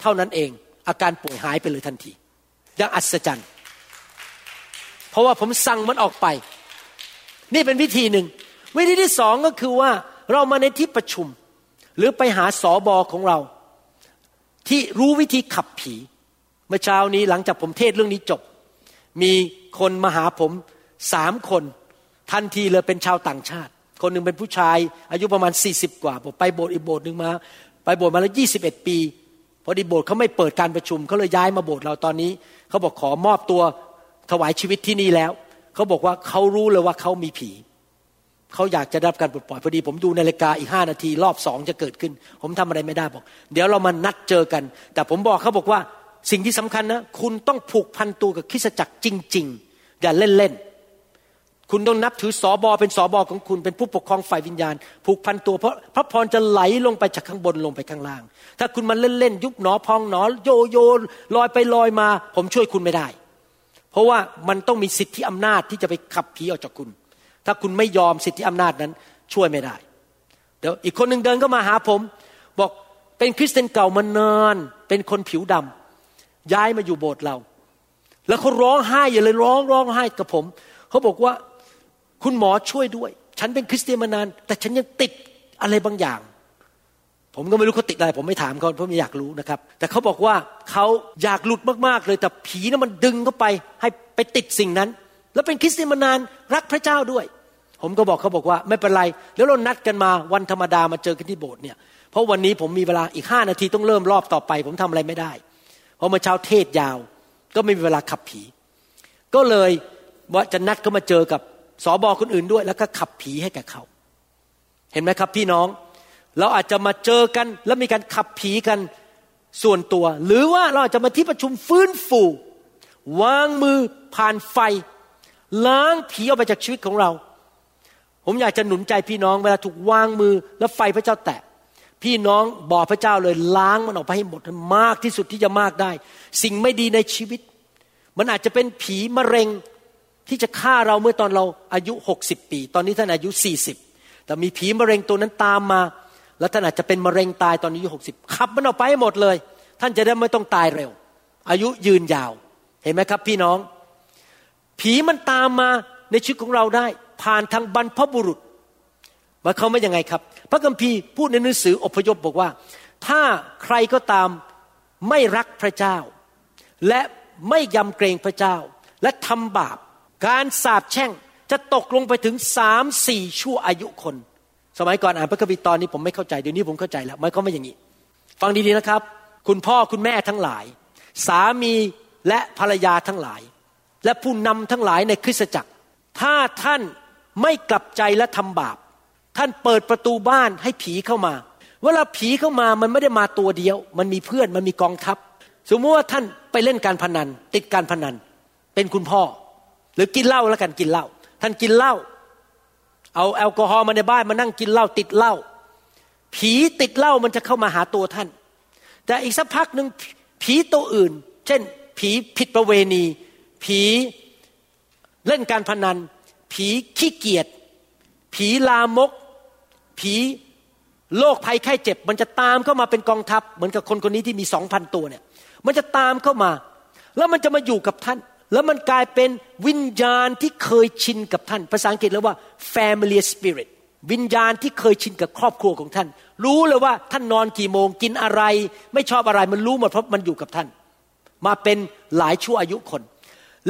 เท่านั้นเอง อาการป่วยหายไปเลยทันทีอย่างอัศจรรย์ เพราะว่าผมสั่งมันออกไป นี่เป็นวิธีหนึ่ง วิธีที่สองก็คือว่าเรามาในที่ประชุม หรือไปหาสอบอของเรา ที่รู้วิธีขับผี เมื่อเช้านี้หลังจากผมเทศเรื่องนี้จบ มีคนมาหาผมสามคน ทันทีเลยเป็นชาวต่างชาติ คนหนึ่งเป็นผู้ชาย อายุประมาณ 40 กว่าผมไปโบสถ์อีกโบสถ์หนึ่งมา ไปโบสถ์มาแล้ว 21 ปีพอดีโบสถ์เขาไม่เปิดการประชุมเขาเลยย้ายมาโบสถ์เราตอนนี้เขาบอกขอมอบตัวถวายชีวิตที่นี่แล้วเขาบอกว่าเขารู้เลยว่าเขามีผีเขาอยากจะรับการปลดปล่อยพอดี ผมดูนาฬิกาอีกห้านาทีรอบสองจะเกิดขึ้น ผมทำอะไรไม่ได้บอก เดี๋ยวเรามานัดเจอกัน แต่ผมบอกเขาบอกว่าสิ่งที่สำคัญนะ คุณต้องผูกพันตัวกับคริสตจักรจริง ๆ อย่าเล่น คุณต้องนับถือสอบอเป็นสอบอของคุณเป็นผู้ปกครองฝ่ายวิญญาณ ผูกพันตัวเพราะพระพรจะไหลลงไปจากข้างบนลงไปข้างล่าง ถ้าคุณมันเล่นๆยุบหนอพองหนอโยโยลอยไปลอยมา ผมช่วยคุณไม่ได้ เพราะว่ามันต้องมีสิทธิอำนาจที่จะไปขับผีออกจากคุณ ถ้าคุณไม่ยอมสิทธิอำนาจนั้นช่วยไม่ได้ เดี๋ยวอีกคนหนึ่งเดินก็มาหาผม บอกเป็นคริสเตียนเก่ามานานเป็นคนผิวดำย้ายมาอยู่โบสถ์เรา แล้วเขาร้องไห้อย่าเลยร้องร้องไห้กับผมเขาบอกว่า คุณหมอช่วยด้วย ฉันเป็นคริสเตียนมานาน แต่ฉันยังติดอะไรบางอย่าง ผมก็ไม่รู้เขาติดอะไรผมไม่ถามเขาเพราะไม่อยากรู้นะครับ แต่เขาบอกว่าเขาอยากหลุดมากๆเลยแต่ผีนั้นมันดึงเขาไปให้ไปติดสิ่งนั้น แล้วเป็นคริสเตียนมานานรักพระเจ้าด้วย ผมก็บอกเขาบอกว่าไม่เป็นไรแล้วเรานัดกันมาวันธรรมดามาเจอกันที่โบสถ์เนี่ยเพราะวันนี้ผมมีเวลาอีกห้านาทีต้องเริ่มรอบต่อไป ผมทำอะไรไม่ได้ เพราะเมื่อเช้าเทศยาว ก็ไม่มีเวลาขับผี ก็เลยว่าจะนัดเขามาเจอกับ สอบอคนอื่นด้วย แล้วก็ขับผีให้แก่เขา เห็นไหมครับพี่น้อง เราอาจจะมาเจอกัน แล้วมีการขับผีกันส่วนตัว หรือว่าเราอาจจะมาที่ประชุมฟื้นฟู วางมือผ่านไฟ ล้างผีออกไปจากชีวิตของเรา ผมอยากจะหนุนใจพี่น้องเวลาถูกวางมือแล้วไฟพระเจ้าแตะพี่น้องบอกพระเจ้าเลยล้างมันออกไปให้หมดมากที่สุดที่จะมากได้ สิ่งไม่ดีในชีวิต มันอาจจะเป็นผีมะเร็ง ที่จะฆ่าเราเมื่อตอนเราอายุ60ปี ตอนนี้ท่านอายุ40แต่มีผีมะเร็งตัวนั้นตามมา แล้วท่านอาจจะเป็นมะเร็งตายตอนอายุ60ขับมันออกไปให้หมดเลย ท่านจะได้ไม่ต้องตายเร็ว อายุยืนยาวเห็นไหมครับ พี่น้อง ผีมันตามมาในชีวิตของเราได้ ผ่านทางบรรพบุรุษมายความว่ายังไงครับ พระคัมภีร์พูดในหนังสืออพยพบอกว่า ถ้าใครก็ตามไม่รักพระเจ้า และไม่ยำเกรงพระเจ้า และทำบาป การสาปแช่งจะตกลงไปถึงสามสี่ชั่วอายุคน สมัยก่อนอ่านพระคัมภีร์ตอนนี้ผมไม่เข้าใจเดี๋ยวนี้ผมเข้าใจแล้วไม่เขามว่าอย่างนี้ ฟังดีๆนะครับ คุณพ่อคุณแม่ทั้งหลาย สามีและภรรยาทั้งหลาย และผู้นำทั้งหลายในคริสตจักร ถ้าท่านไม่กลับใจและทำบาป ท่านเปิดประตูบ้านให้ผีเข้ามา เวลาผีเข้ามามันไม่ได้มาตัวเดียว มันมีเพื่อนมันมีกองทัพ สมมติว่าท่านไปเล่นการพนัน ติดการพนัน เป็นคุณพ่อ หรือกินเหล้าแล้วกันกินเหล้าท่านกินเหล้าเอาแอลกอฮอล์มาในบ้านมานั่งกินเหล้าติดเหล้าผีติดเหล้ามันจะเข้ามาหาตัวท่าน แต่อีกสักพักหนึ่งผีตัวอื่น เช่น ผีผิดประเวณี ผีเล่นการพนัน ผีขี้เกียจผีลามก ผีโรคภัยไข้เจ็บ มันจะตามเข้ามาเป็นกองทัพ เหมือนกับคนคนนี้ที่มีสองพันตัวเนี่ย มันจะตามเข้ามา แล้วมันจะมาอยู่กับท่าน แล้วมันกลายเป็นวิญญาณที่เคยชินกับท่าน ภาษาอังกฤษเรียกว่า family spirit วิญญาณที่เคยชินกับครอบครัวของท่าน รู้เลยว่าท่านนอนกี่โมงกินอะไร ไม่ชอบอะไรมันรู้หมดเพราะมันอยู่กับท่าน มาเป็นหลายชั่วอายุคน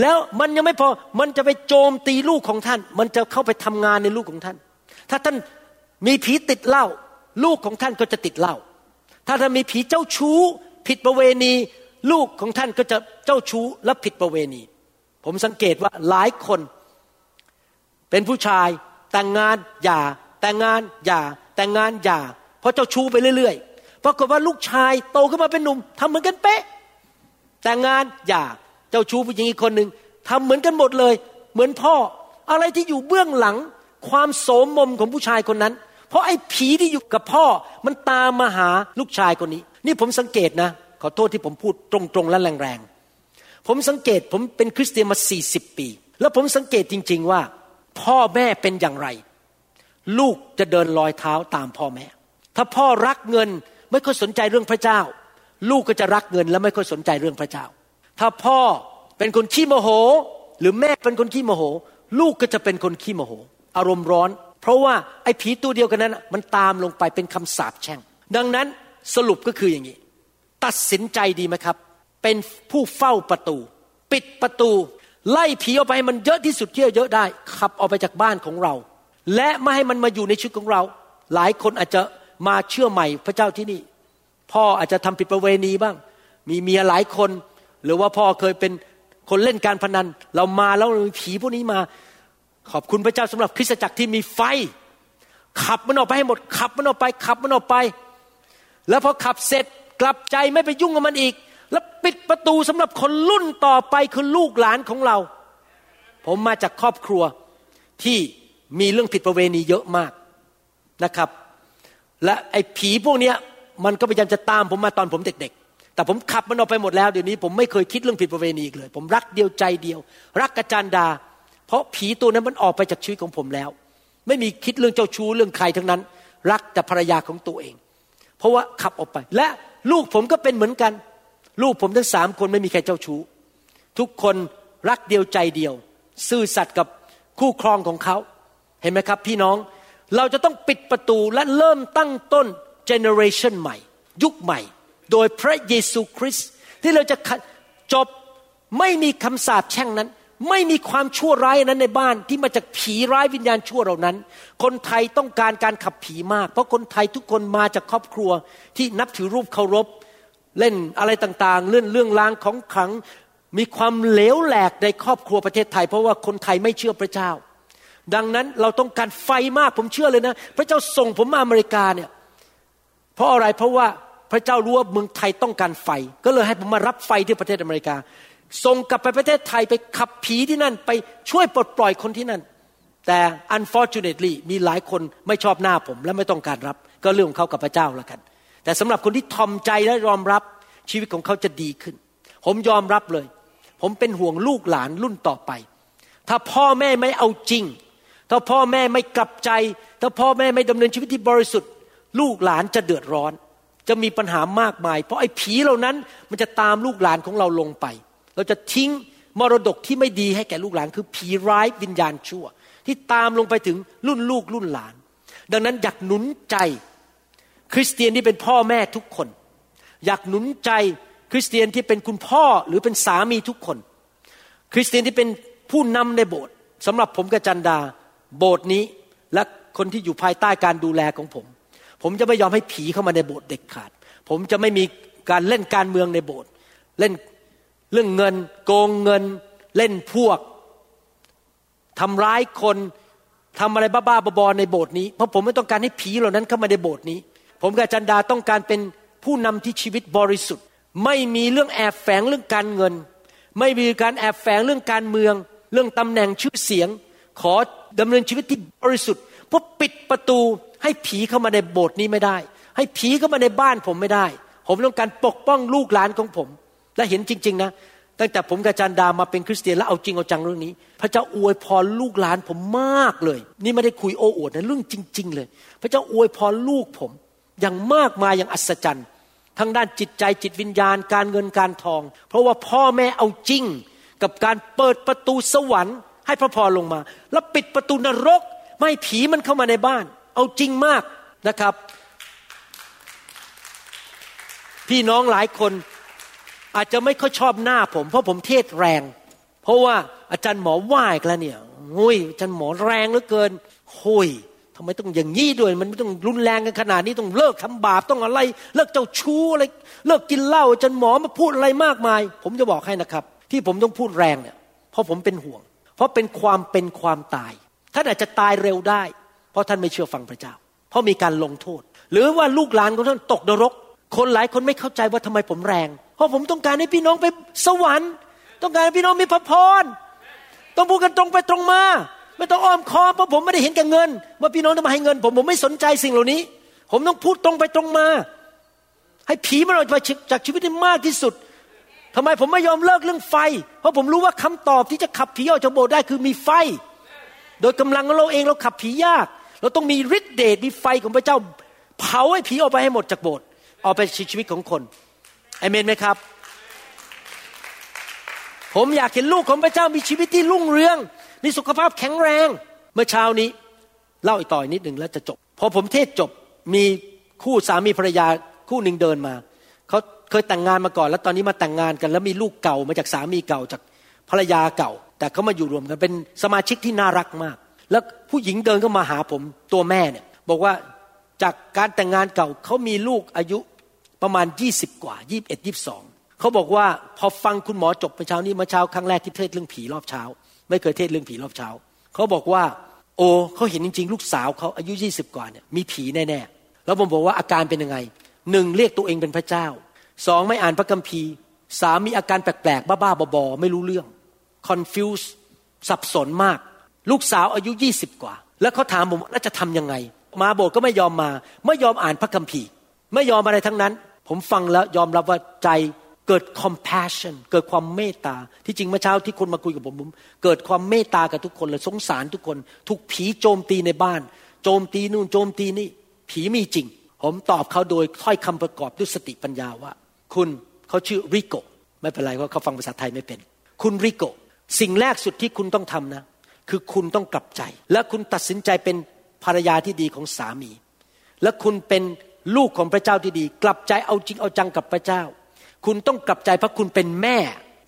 แล้วมันยังไม่พอมันจะไปโจมตีลูกของท่าน มันจะเข้าไปทำงานในลูกของท่าน ถ้าท่านมีผีติดเหล้าลูกของท่านก็จะติดเหล้าถ้าท่านมีผีเจ้าชู้ ผิดประเวณี ลูกของท่านก็จะเจ้าชู้และผิดประเวณี ผมสังเกตว่าหลายคน เป็นผู้ชายแต่งงานหย่า แต่งงานหย่า แต่งงานหย่าเพราะเจ้าชู้ไปเรื่อยๆปรากฏว่าลูกชายโตขึ้นมาเป็นหนุ่มทำเหมือนกันเป๊ะ แต่งงานหย่าเจ้าชู้ผู้หญิงอีกคนหนึ่งทำเหมือนกันหมดเลย เหมือนพ่ออะไรที่อยู่เบื้องหลังความโสมมของผู้ชายคนนั้น เพราะไอ้ผีที่อยู่กับพ่อมันตามมาหาลูกชายคนนี้ นี่ผมสังเกตนะ ขอโทษที่ผมพูดตรงๆและแรงๆ ผมสังเกตผมเป็นคริสเตียนมา40ปี แล้วผมสังเกตจริง ๆว่า พ่อแม่เป็นอย่างไร ลูกจะเดินรอยเท้าตามพ่อแม่ ถ้าพ่อรักเงินไม่ค่อยสนใจเรื่องพระเจ้า ลูกก็จะรักเงินและไม่ค่อยสนใจเรื่องพระเจ้า ถ้าพ่อเป็นคนขี้โมโห หรือแม่เป็นคนขี้โมโห ลูกก็จะเป็นคนขี้โมโห อารมณ์ร้อน เพราะว่าไอ้ผีตัวเดียวกันนั้นมันตามลงไปเป็นคำสาปแช่ง ดังนั้นสรุปก็คืออย่างนี้ ตัดสินใจดีไหมครับ เป็นผู้เฝ้าประตู ปิดประตู ไล่ผีออกไปให้มันเยอะที่สุดที่จะเยอะได้ ขับออกไปจากบ้านของเรา และไม่ให้มันมาอยู่ในชีวิตของเรา หลายคนอาจจะมาเชื่อใหม่พระเจ้าที่นี่ พ่ออาจจะทำผิดประเวณีบ้าง มีเมียหลายคน หรือว่าพ่อเคยเป็นคนเล่นการพนัน เรามาแล้วมีผีพวกนี้มา ขอบคุณพระเจ้าสำหรับคริสตจักรที่มีไฟ ขับมันออกไปให้หมด ขับมันออกไป ขับมันออกไป แล้วพอขับเสร็จ กลับใจไม่ไปยุ่งกับมันอีก แล้วปิดประตูสำหรับคนรุ่นต่อไปคือลูกหลานของเรา ผมมาจากครอบครัวที่มีเรื่องผิดประเวณีเยอะมากนะครับ และไอ้ผีพวกเนี้ยมันก็พยายามจะตามผมมาตอนผมเด็ก ๆ แต่ผมขับมันออกไปหมดแล้วเดี๋ยวนี้ผมไม่เคยคิดเรื่องผิดประเวณีอีกเลย ผมรักเดียวใจเดียว รักกระจันดา เพราะผีตัวนั้นมันออกไปจากชีวิตของผมแล้ว ไม่มีคิดเรื่องเจ้าชู้เรื่องใครทั้งนั้น รักแต่ภรรยาของตัวเอง เพราะว่าขับออกไปและ ลูกผมก็เป็นเหมือนกัน ลูกผมทั้งสามคนไม่มีใครเจ้าชู้ ทุกคนรักเดียวใจเดียว ซื่อสัตย์กับคู่ครองของเขา เห็นไหมครับ พี่น้อง เราจะต้องปิดประตูและเริ่มตั้งต้นเจเนอเรชันใหม่ ยุคใหม่ โดยพระเยซูคริสต์ที่เราจะจบไม่มีคำสาปแช่งนั้น ไม่มีความชั่วร้ายนั้นในบ้านที่มาจากผีร้ายวิญญาณชั่วเหล่านั้น คนไทยต้องการการขับผีมาก เพราะคนไทยทุกคนมาจากครอบครัวที่นับถือรูปเคารพ เล่นอะไรต่างๆ เรื่องเรื่องลางของขลัง มีความเหลวแหลกในครอบครัวประเทศไทย เพราะว่าคนไทยไม่เชื่อพระเจ้า ดังนั้นเราต้องการไฟมากผมเชื่อเลยนะ พระเจ้าส่งผมมาอเมริกาเนี่ยเพราะอะไรเพราะว่าพระเจ้ารู้ว่าเมืองไทยต้องการไฟ ก็เลยให้ผมมารับไฟที่ประเทศอเมริกา ส่งกลับไปประเทศไทยไปขับผีที่นั่นไปช่วยปลดปล่อยคนที่นั่น แต่ unfortunately มีหลายคนไม่ชอบหน้าผมและไม่ต้องการรับ ก็เรื่องของเขากับพระเจ้าล้วกัน แต่สำหรับคนที่ทอมใจและยอมรับชีวิตของเขาจะดีขึ้น ผมยอมรับเลย ผมเป็นห่วงลูกหลานรุ่นต่อไป ถ้าพ่อแม่ไม่เอาจริง ถ้าพ่อแม่ไม่กลับใจ ถ้าพ่อแม่ไม่ดำเนินชีวิตที่บริสุทธิ์ ลูกหลานจะเดือดร้อน จะมีปัญหามากมาย เพราะไอ้ผีเหล่านั้นมันจะตามลูกหลานของเราลงไป เราจะทิ้งมรดกที่ไม่ดีให้แก่ลูกหลาน คือผีร้ายวิญญาณชั่ว ที่ตามลงไปถึงรุ่นลูกรุ่นหลาน ดังนั้นอยากหนุนใจ คริสเตียนที่เป็นพ่อแม่ทุกคน อยากหนุนใจคริสเตียนที่เป็นคุณพ่อหรือเป็นสามีทุกคน คริสเตียนที่เป็นผู้นำในโบสถ์สำหรับผมกับจันดาโบสถ์นี้และคนที่อยู่ภายใต้การดูแลของผม ผมจะไม่ยอมให้ผีเข้ามาในโบสถ์เด็ดขาด ผมจะไม่มีการเล่นการเมืองในโบสถ์เล่น เรื่องเงินโกงเงินเล่นพวกทำร้ายคนทำอะไรบ้าๆบอๆในโบสถ์นี้เพราะผมไม่ต้องการให้ผีเหล่านั้นเข้ามาในโบสถ์นี้ ผมกับจันดาต้องการเป็นผู้นำที่ชีวิตบริสุทธิ์ ไม่มีเรื่องแอบแฝงเรื่องการเงิน ไม่มีการแอบแฝงเรื่องการเมือง เรื่องตำแหน่งชื่อเสียง ขอดำเนินชีวิตที่บริสุทธิ์เพราะปิดประตูให้ผีเข้ามาในโบสถ์นี้ไม่ได้ ให้ผีเข้ามาในบ้านผมไม่ได้ ผมต้องการปกป้องลูกหลานของผม และเห็นจริง ๆ นะ ตั้งแต่ผมกับจันดามาเป็นคริสเตียนแล้วเอาจริงเอาจังเรื่องนี้ พระเจ้าอวยพรลูกหลานผมมากเลย นี่ไม่ได้คุยโอ้อวดนะเรื่องจริง ๆ เลย พระเจ้าอวยพรลูกผมอย่างมากมายอย่างอัศจรรย์ทั้งด้านจิตใจจิตวิญญาณการเงินการทอง เพราะว่าพ่อแม่เอาจริงกับการเปิดประตูสวรรค์ ให้พระพรลงมา แล้วปิดประตูนรก ไม้ผีมันเข้ามาในบ้าน เอาจริงมากนะครับ พี่น้องหลายคน อาจจะไม่ค่อยชอบหน้าผม เพราะผมเทศแรง เพราะว่าอาจารย์หมอว่าอีกแล้วเนี่ยโอ้ยอาจารย์หมอแรงเหลือเกินโอ้ยทำไมต้องอย่างนี้ด้วย มันไม่ต้องรุนแรงกันขนาดนี้ต้องเลิกทำบาปต้องอะไร เลิกเจ้าชู้อะไรเลิกกินเหล้าอาจารย์หมอมาพูดอะไรมากมาย ผมจะบอกให้นะครับ ที่ผมต้องพูดแรงเนี่ย เพราะผมเป็นห่วง เพราะเป็นความเป็นความตายท่านอาจจะตายเร็วได้ เพราะท่านไม่เชื่อฟังพระเจ้า เพราะมีการลงโทษ หรือว่าลูกหลานของท่านตกนรก คนหลายคนไม่เข้าใจว่าทำไมผมแรง เพราะผมต้องการให้พี่น้องไปสวรรค์ ต้องการให้พี่น้องมีพระพร ต้องพูดกันตรงไปตรงมา ไม่ต้องอ้อมค้อมเพราะผมไม่ได้เห็นแก่เงิน ว่าพี่น้องต้องมาให้เงิน ผมผมไม่สนใจสิ่งเหล่านี้ ผมต้องพูดตรงไปตรงมา ให้ผีมันออกไปจากชีวิตให้มากที่สุดทำไมผมไม่ยอมเลิกเรื่องไฟ เพราะผมรู้ว่าคำตอบที่จะขับผีออกจากโบสถ์ได้คือมีไฟ โดยกำลังของเราเองเราขับผียาก เราต้องมีฤทธิ์เดชมีไฟของพระเจ้า เผาให้ผีออกไปให้หมดจากโบสถ์ออกไปชีวิตของคน เอเมนไหมครับ ผมอยากเห็นลูกของพระเจ้ามีชีวิตที่รุ่งเรือง มีสุขภาพแข็งแรง เมื่อเช้านี้ เล่าอีกต่อยนิดหนึ่งแล้วจะจบ พอผมเทศจบมีคู่สามีภรรยาคู่หนึ่งเดินมา เขาเคยแต่งงานมาก่อน แล้วตอนนี้มาแต่งงานกัน แล้วมีลูกเก่ามาจากสามีเก่าจากภรรยาเก่า แต่เขามาอยู่รวมกันเป็นสมาชิกที่น่ารักมาก แล้วผู้หญิงเดินก็มาหาผมตัวแม่เนี่ยบอกว่าจากการแต่งงานเก่าเขามีลูกอายุ ประมาณ 20 กว่า 21 22 เขาบอกว่าพอฟังคุณหมอจบเมื่อเช้านี้เมื่อเช้าครั้งแรกที่เทศเรื่องผีรอบเช้า ไม่เคยเทศเรื่องผีรอบเช้า เขาบอกว่า โอ้เขาเห็นจริง ๆ ลูกสาวเขาอายุ 20 กว่าเนี่ยมีผีแน่ๆแล้วผมบอกว่าอาการเป็นยังไงหนึ่งเรียกตัวเองเป็นพระเจ้าสองไม่อ่านพระคัมภีร์สามมีอาการแปลกๆบ้าๆบอๆไม่รู้เรื่อง confuse สับสนมาก ลูกสาวอายุ 20 กว่า แล้วเขาถามผมแล้วจะทำยังไง มาโบสถ์ก็ไม่ยอมมา ไม่ยอมอ่านพระคัมภีร์ ไม่ยอมอะไรทั้งนั้น ผมฟังแล้วยอมรับว่าใจเกิด compassion เกิดความเมตตา ที่จริงเมื่อเช้าที่คนมาคุยกับผมผมเกิดความเมตตากับทุกคนเลยสงสารทุกคน ถูกผีโจมตีในบ้าน โจมตีนู่นโจมตีนี่ ผีมีจริง ผมตอบเขาโดยถ้อยคำประกอบด้วยสติปัญญาว่า คุณเขาชื่อริโกไม่เป็นไรเพราะเขาฟังภาษาไทยไม่เป็น คุณริโกสิ่งแรกสุดที่คุณต้องทำนะ คือคุณต้องกลับใจ และคุณตัดสินใจเป็นภรรยาที่ดีของสามี และคุณเป็น ลูกของพระเจ้าที่ดี กลับใจเอาจริงเอาจังกับพระเจ้า คุณต้องกลับใจเพราะคุณเป็นแม่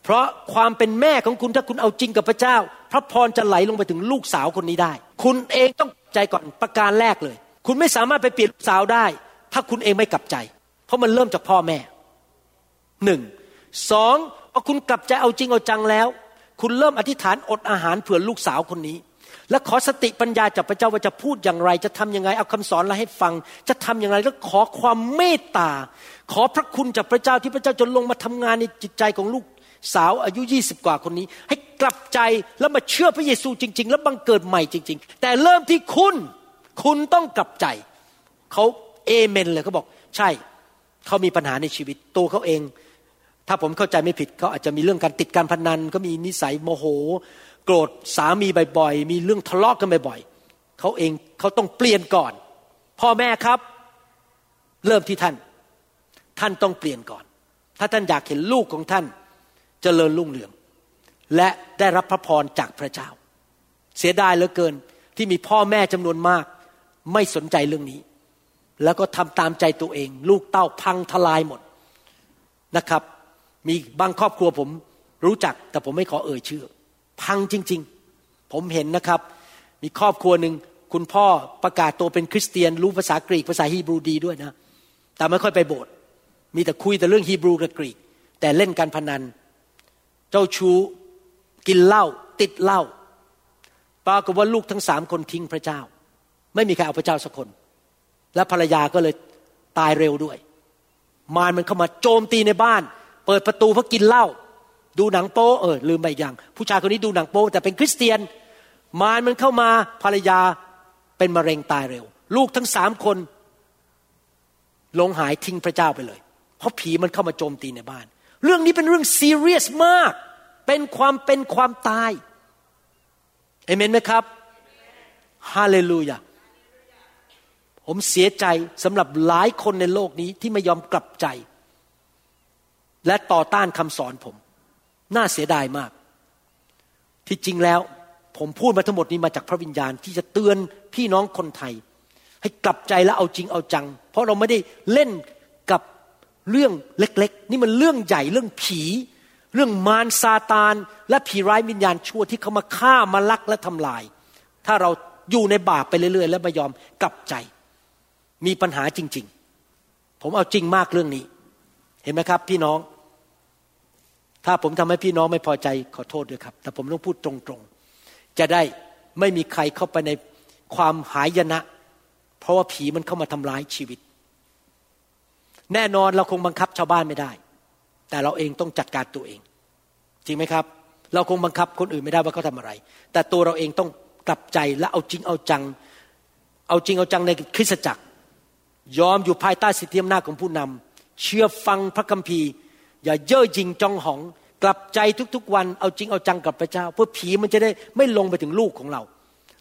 เพราะความเป็นแม่ของคุณถ้าคุณเอาจริงกับพระเจ้า พระพรจะไหลลงไปถึงลูกสาวคนนี้ได้ คุณเองต้องใจก่อนประการแรกเลย คุณไม่สามารถไปเปลี่ยนลูกสาวได้ ถ้าคุณเองไม่กลับใจ เพราะมันเริ่มจากพ่อแม่หนึ่งสองพอคุณกลับใจเอาจริงเอาจังแล้ว คุณเริ่มอธิษฐานอดอาหารเผื่อลูกสาวคนนี้ และขอสติปัญญาจากพระเจ้าว่าจะพูดอย่างไร จะทำยังไงเอาคำสอนอะไรให้ฟัง จะทำอย่างไรแล้วขอความเมตตา ขอพระคุณจากพระเจ้าที่พระเจ้าจะลงมาทำงานในจิตใจของลูกสาวอายุ20กว่าคนนี้ ให้กลับใจแล้วมาเชื่อพระเยซูจริง ๆ แล้วบังเกิดใหม่จริง ๆ แต่เริ่มที่คุณคุณต้องกลับใจเขาเอเมนเลยเขาบอก ใช่เขามีปัญหาในชีวิตตัวเขาเอง ถ้าผมเข้าใจไม่ผิดเขาอาจจะมีเรื่องการติดการพนันก็มีนิสัยโมโห โกรธสามีบ่อยๆมีเรื่องทะเลาะกันบ่อยๆเขาเองเขาต้องเปลี่ยนก่อน พ่อแม่ครับ เริ่มที่ท่าน ท่านต้องเปลี่ยนก่อน ถ้าท่านอยากเห็นลูกของท่านจเจริญรุ่งเรือง และได้รับพระพรจากพระเจ้า เสียดายเหลือเกินที่มีพ่อแม่จำนวนมาก ไม่สนใจเรื่องนี้ แล้วก็ทำตามใจตัวเอง ลูกเต้าพังทลายหมดนะครับ มีบางครอบครัวผมรู้จักแต่ผมไม่ขอเอ่ยชื่อ พังจริง ๆ ผมเห็นนะครับ มีครอบครัวหนึ่งคุณพ่อประกาศตัวเป็นคริสเตียน รู้ภาษากรีกภาษาฮีบรูดีด้วยนะ แต่ไม่ค่อยไปโบสถ์มีแต่คุยแต่เรื่องฮีบรูกับกรีก แต่เล่นการพนัน เจ้าชู้กินเหล้าติดเหล้าปรากฏว่าลูกทั้งสามคนทิ้งพระเจ้า ไม่มีใครเอาพระเจ้าสักคน และภรรยาก็เลยตายเร็วด้วย มารมันเข้ามาโจมตีในบ้าน เปิดประตูเพราะกินเหล้า ดูหนังโป๊เออลืมไปอย่าง ผู้ชายคนนี้ดูหนังโป๊แต่เป็นคริสเตียน มารมันเข้ามาภรรยาเป็นมะเร็งตายเร็ว ลูกทั้งสามคนหลงหายทิ้งพระเจ้าไปเลย เพราะผีมันเข้ามาโจมตีในบ้าน เรื่องนี้เป็นเรื่องซีเรียสมาก เป็นความเป็นความตายเอเมนไหมครับฮาเลลูยาผมเสียใจสำหรับหลายคนในโลกนี้ที่ไม่ยอมกลับใจ และต่อต้านคำสอนผม น่าเสียดายมาก ที่จริงแล้วผมพูดมาทั้งหมดนี้มาจากพระวิญญาณที่จะเตือนพี่น้องคนไทย ให้กลับใจและเอาจริงเอาจัง เพราะเราไม่ได้เล่นกับเรื่องเล็กๆ นี่มันเรื่องใหญ่เรื่องผี เรื่องมารซาตาน และผีร้ายวิญญาณชั่วที่เขามาฆ่ามาลักและทำลาย ถ้าเราอยู่ในบาปไปเรื่อยๆ และไม่ยอมกลับใจ มีปัญหาจริง ๆ ผมเอาจริงมากเรื่องนี้ เห็นไหมครับ พี่น้อง ถ้าผมทำให้พี่น้องไม่พอใจขอโทษด้วยครับ แต่ผมต้องพูดตรงๆ จะได้ไม่มีใครเข้าไปในความหายนะ เพราะว่าผีมันเข้ามาทำร้ายชีวิต แน่นอนเราคงบังคับชาวบ้านไม่ได้ แต่เราเองต้องจัดการตัวเอง จริงไหมครับ เราคงบังคับคนอื่นไม่ได้ว่าเขาทาอะไร แต่ตัวเราเองต้องกลับใจและเอาจริงเอาจัง เอาจริงเอาจังในคริสตจักร ยอมอยู่ภายใต้สิทธิอำนาจของผู้นำเชื่อฟังพระคัมภีร์ อย่าเย่อหยิ่งจองหอง กลับใจทุกๆวันเอาจริงเอาจังกับพระเจ้า เพื่อผีมันจะได้ไม่ลงไปถึงลูกของเรา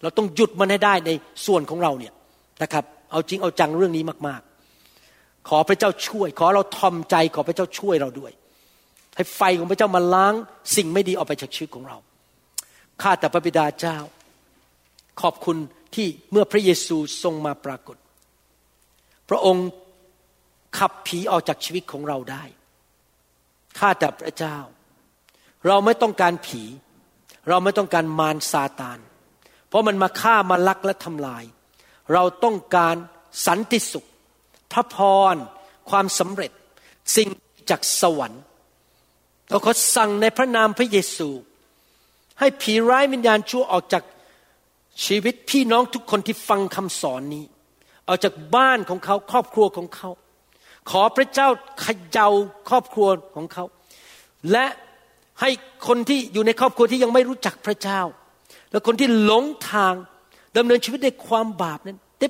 เราต้องหยุดมันให้ได้ในส่วนของเราเนี่ยนะครับ เอาจริงเอาจังเรื่องนี้มากๆ ขอพระเจ้าช่วย ขอเราทอมใจขอพระเจ้าช่วยเราด้วย ให้ไฟของพระเจ้ามาล้างสิ่งไม่ดีออกไปจากชีวิตของเราข้าแต่พระบิดาเจ้า ขอบคุณที่เมื่อพระเยซูทรงมาปรากฏ พระองค์ขับผีออกจากชีวิตของเราได้ ข้าแต่พระเจ้า เราไม่ต้องการผี เราไม่ต้องการมารซาตาน เพราะมันมาฆ่ามาลักและทำลาย เราต้องการสันติสุข พระพร ความสำเร็จ สิ่งจากสวรรค์ เราขอสั่งในพระนามพระเยซู ให้ผีร้ายวิญญาณชั่วออกจากชีวิตพี่น้องทุกคนที่ฟังคำสอนนี้ ออกจากบ้านของเขาครอบครัวของเขา ขอพระเจ้าเขย่าครอบครัวของเขา และให้คนที่อยู่ในครอบครัวที่ยังไม่รู้จักพระเจ้า และคนที่หลงทางดำเนินชีวิตในความบาปนั้นได้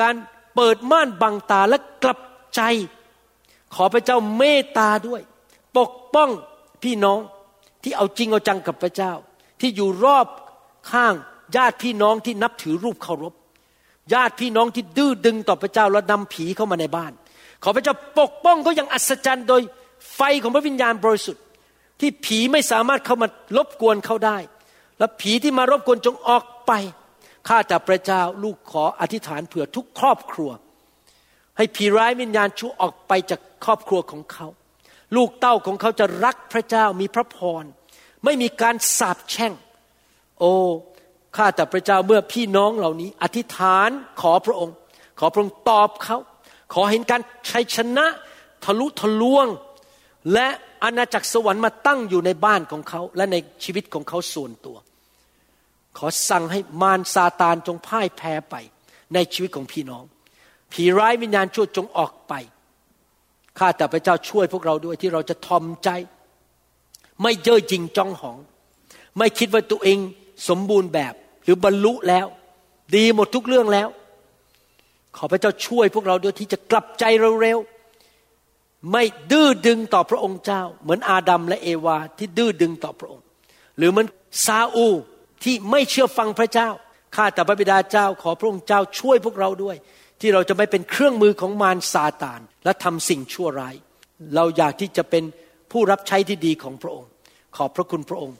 การเปิดม่านบังตาและกลับใจ ขอพระเจ้าเมตตาด้วย ปกป้องพี่น้องที่เอาจริงเอาจังกับพระเจ้า ที่อยู่รอบข้างญาติพี่น้องที่นับถือรูปเคารพญาติพี่น้องที่ดื้อดึงต่อพระเจ้าแล้วนำผีเข้ามาในบ้าน ขอพระเจ้าปกป้องเขาอย่างอัศจรรย์โดยไฟของพระวิญญาณบริสุทธิ์ ที่ผีไม่สามารถเข้ามารบกวนเขาได้ และผีที่มารบกวนจงออกไปข้าแต่พระเจ้าลูกขออธิษฐานเผื่อทุกครอบครัว ให้ผีร้ายวิญญาณชั่วออกไปจากครอบครัวของเขา ลูกเต้าของเขาจะรักพระเจ้ามีพระพร ไม่มีการสาปแช่ง โอ้ข้าแต่พระเจ้าเมื่อพี่น้องเหล่านี้ อธิษฐานขอพระองค์ ขอพระองค์ตอบเขา ขอเห็นการชัยชนะทะลุทะลวง และอาณาจักรสวรรค์มาตั้งอยู่ในบ้านของเขาและในชีวิตของเขาส่วนตัว ขอสั่งให้มารซาตานจงพ่ายแพ้ไปในชีวิตของพี่น้อง ผีร้ายวิญญาณชั่วจงออกไปข้าแต่พระเจ้าช่วยพวกเราด้วยที่เราจะทอมใจ ไม่เย่อหยิ่งจ้องหอง ไม่คิดว่าตัวเองสมบูรณ์แบบ หรือบรรลุแล้ว ดีหมดทุกเรื่องแล้ว ขอพระเจ้าช่วยพวกเราด้วยที่จะกลับใจเร็วๆ ไม่ดื้อดึงต่อพระองค์เจ้า เหมือนอาดัมและเอวาที่ดื้อดึงต่อพระองค์ หรือเหมือนซาอูที่ไม่เชื่อฟังพระเจ้า ข้าแต่พระบิดาเจ้า ขอพระองค์เจ้าช่วยพวกเราด้วย ที่เราจะไม่เป็นเครื่องมือของมารซาตาน และทำสิ่งชั่วร้าย เราอยากที่จะเป็นผู้รับใช้ที่ดีของพระองค์ ขอบพระคุณพระองค์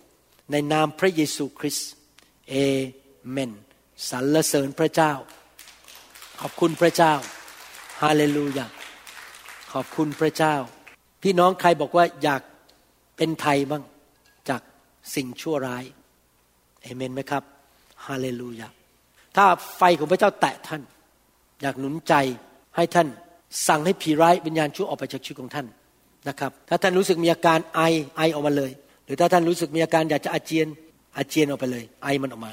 ในนามพระเยซูคริสต์เอเมนสรรเสริญพระเจ้า ขอบคุณพระเจ้าฮาเลลูยาขอบคุณพระเจ้า พี่น้องใครบอกว่าอยากเป็นไทยบ้างจากสิ่งชั่วร้ายเอเมนไหมครับฮาเลลูยาถ้าไฟของพระเจ้าแตะท่าน อยากหนุนใจให้ท่านสั่งให้ผีร้ายวิญญาณชั่วออกไปจากชีวิตของท่านนะครับ ถ้าท่านรู้สึกมีอาการไอไอออกมาเลย หรือถ้าท่านรู้สึกมีอาการอยากจะอาเจียนอาเจียนออกไปเลย ไอมันออกมา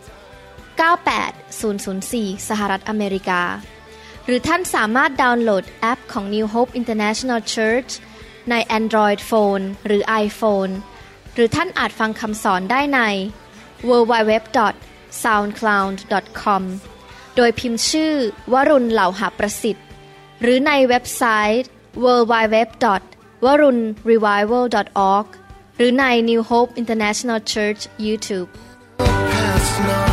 98004 สหรัฐอเมริกา หรือท่านสามารถดาวน์โหลดแอปของ New Hope International Church ใน Android Phone หรือ iPhone หรือท่านอาจฟังคำสอนได้ใน www.soundcloud.com โดยพิมพ์ชื่อวรุณเหล่าหาประสิทธิ์ หรือในเว็บไซต์ www.warunrevival.org หรือใน New Hope International Church YouTube past now.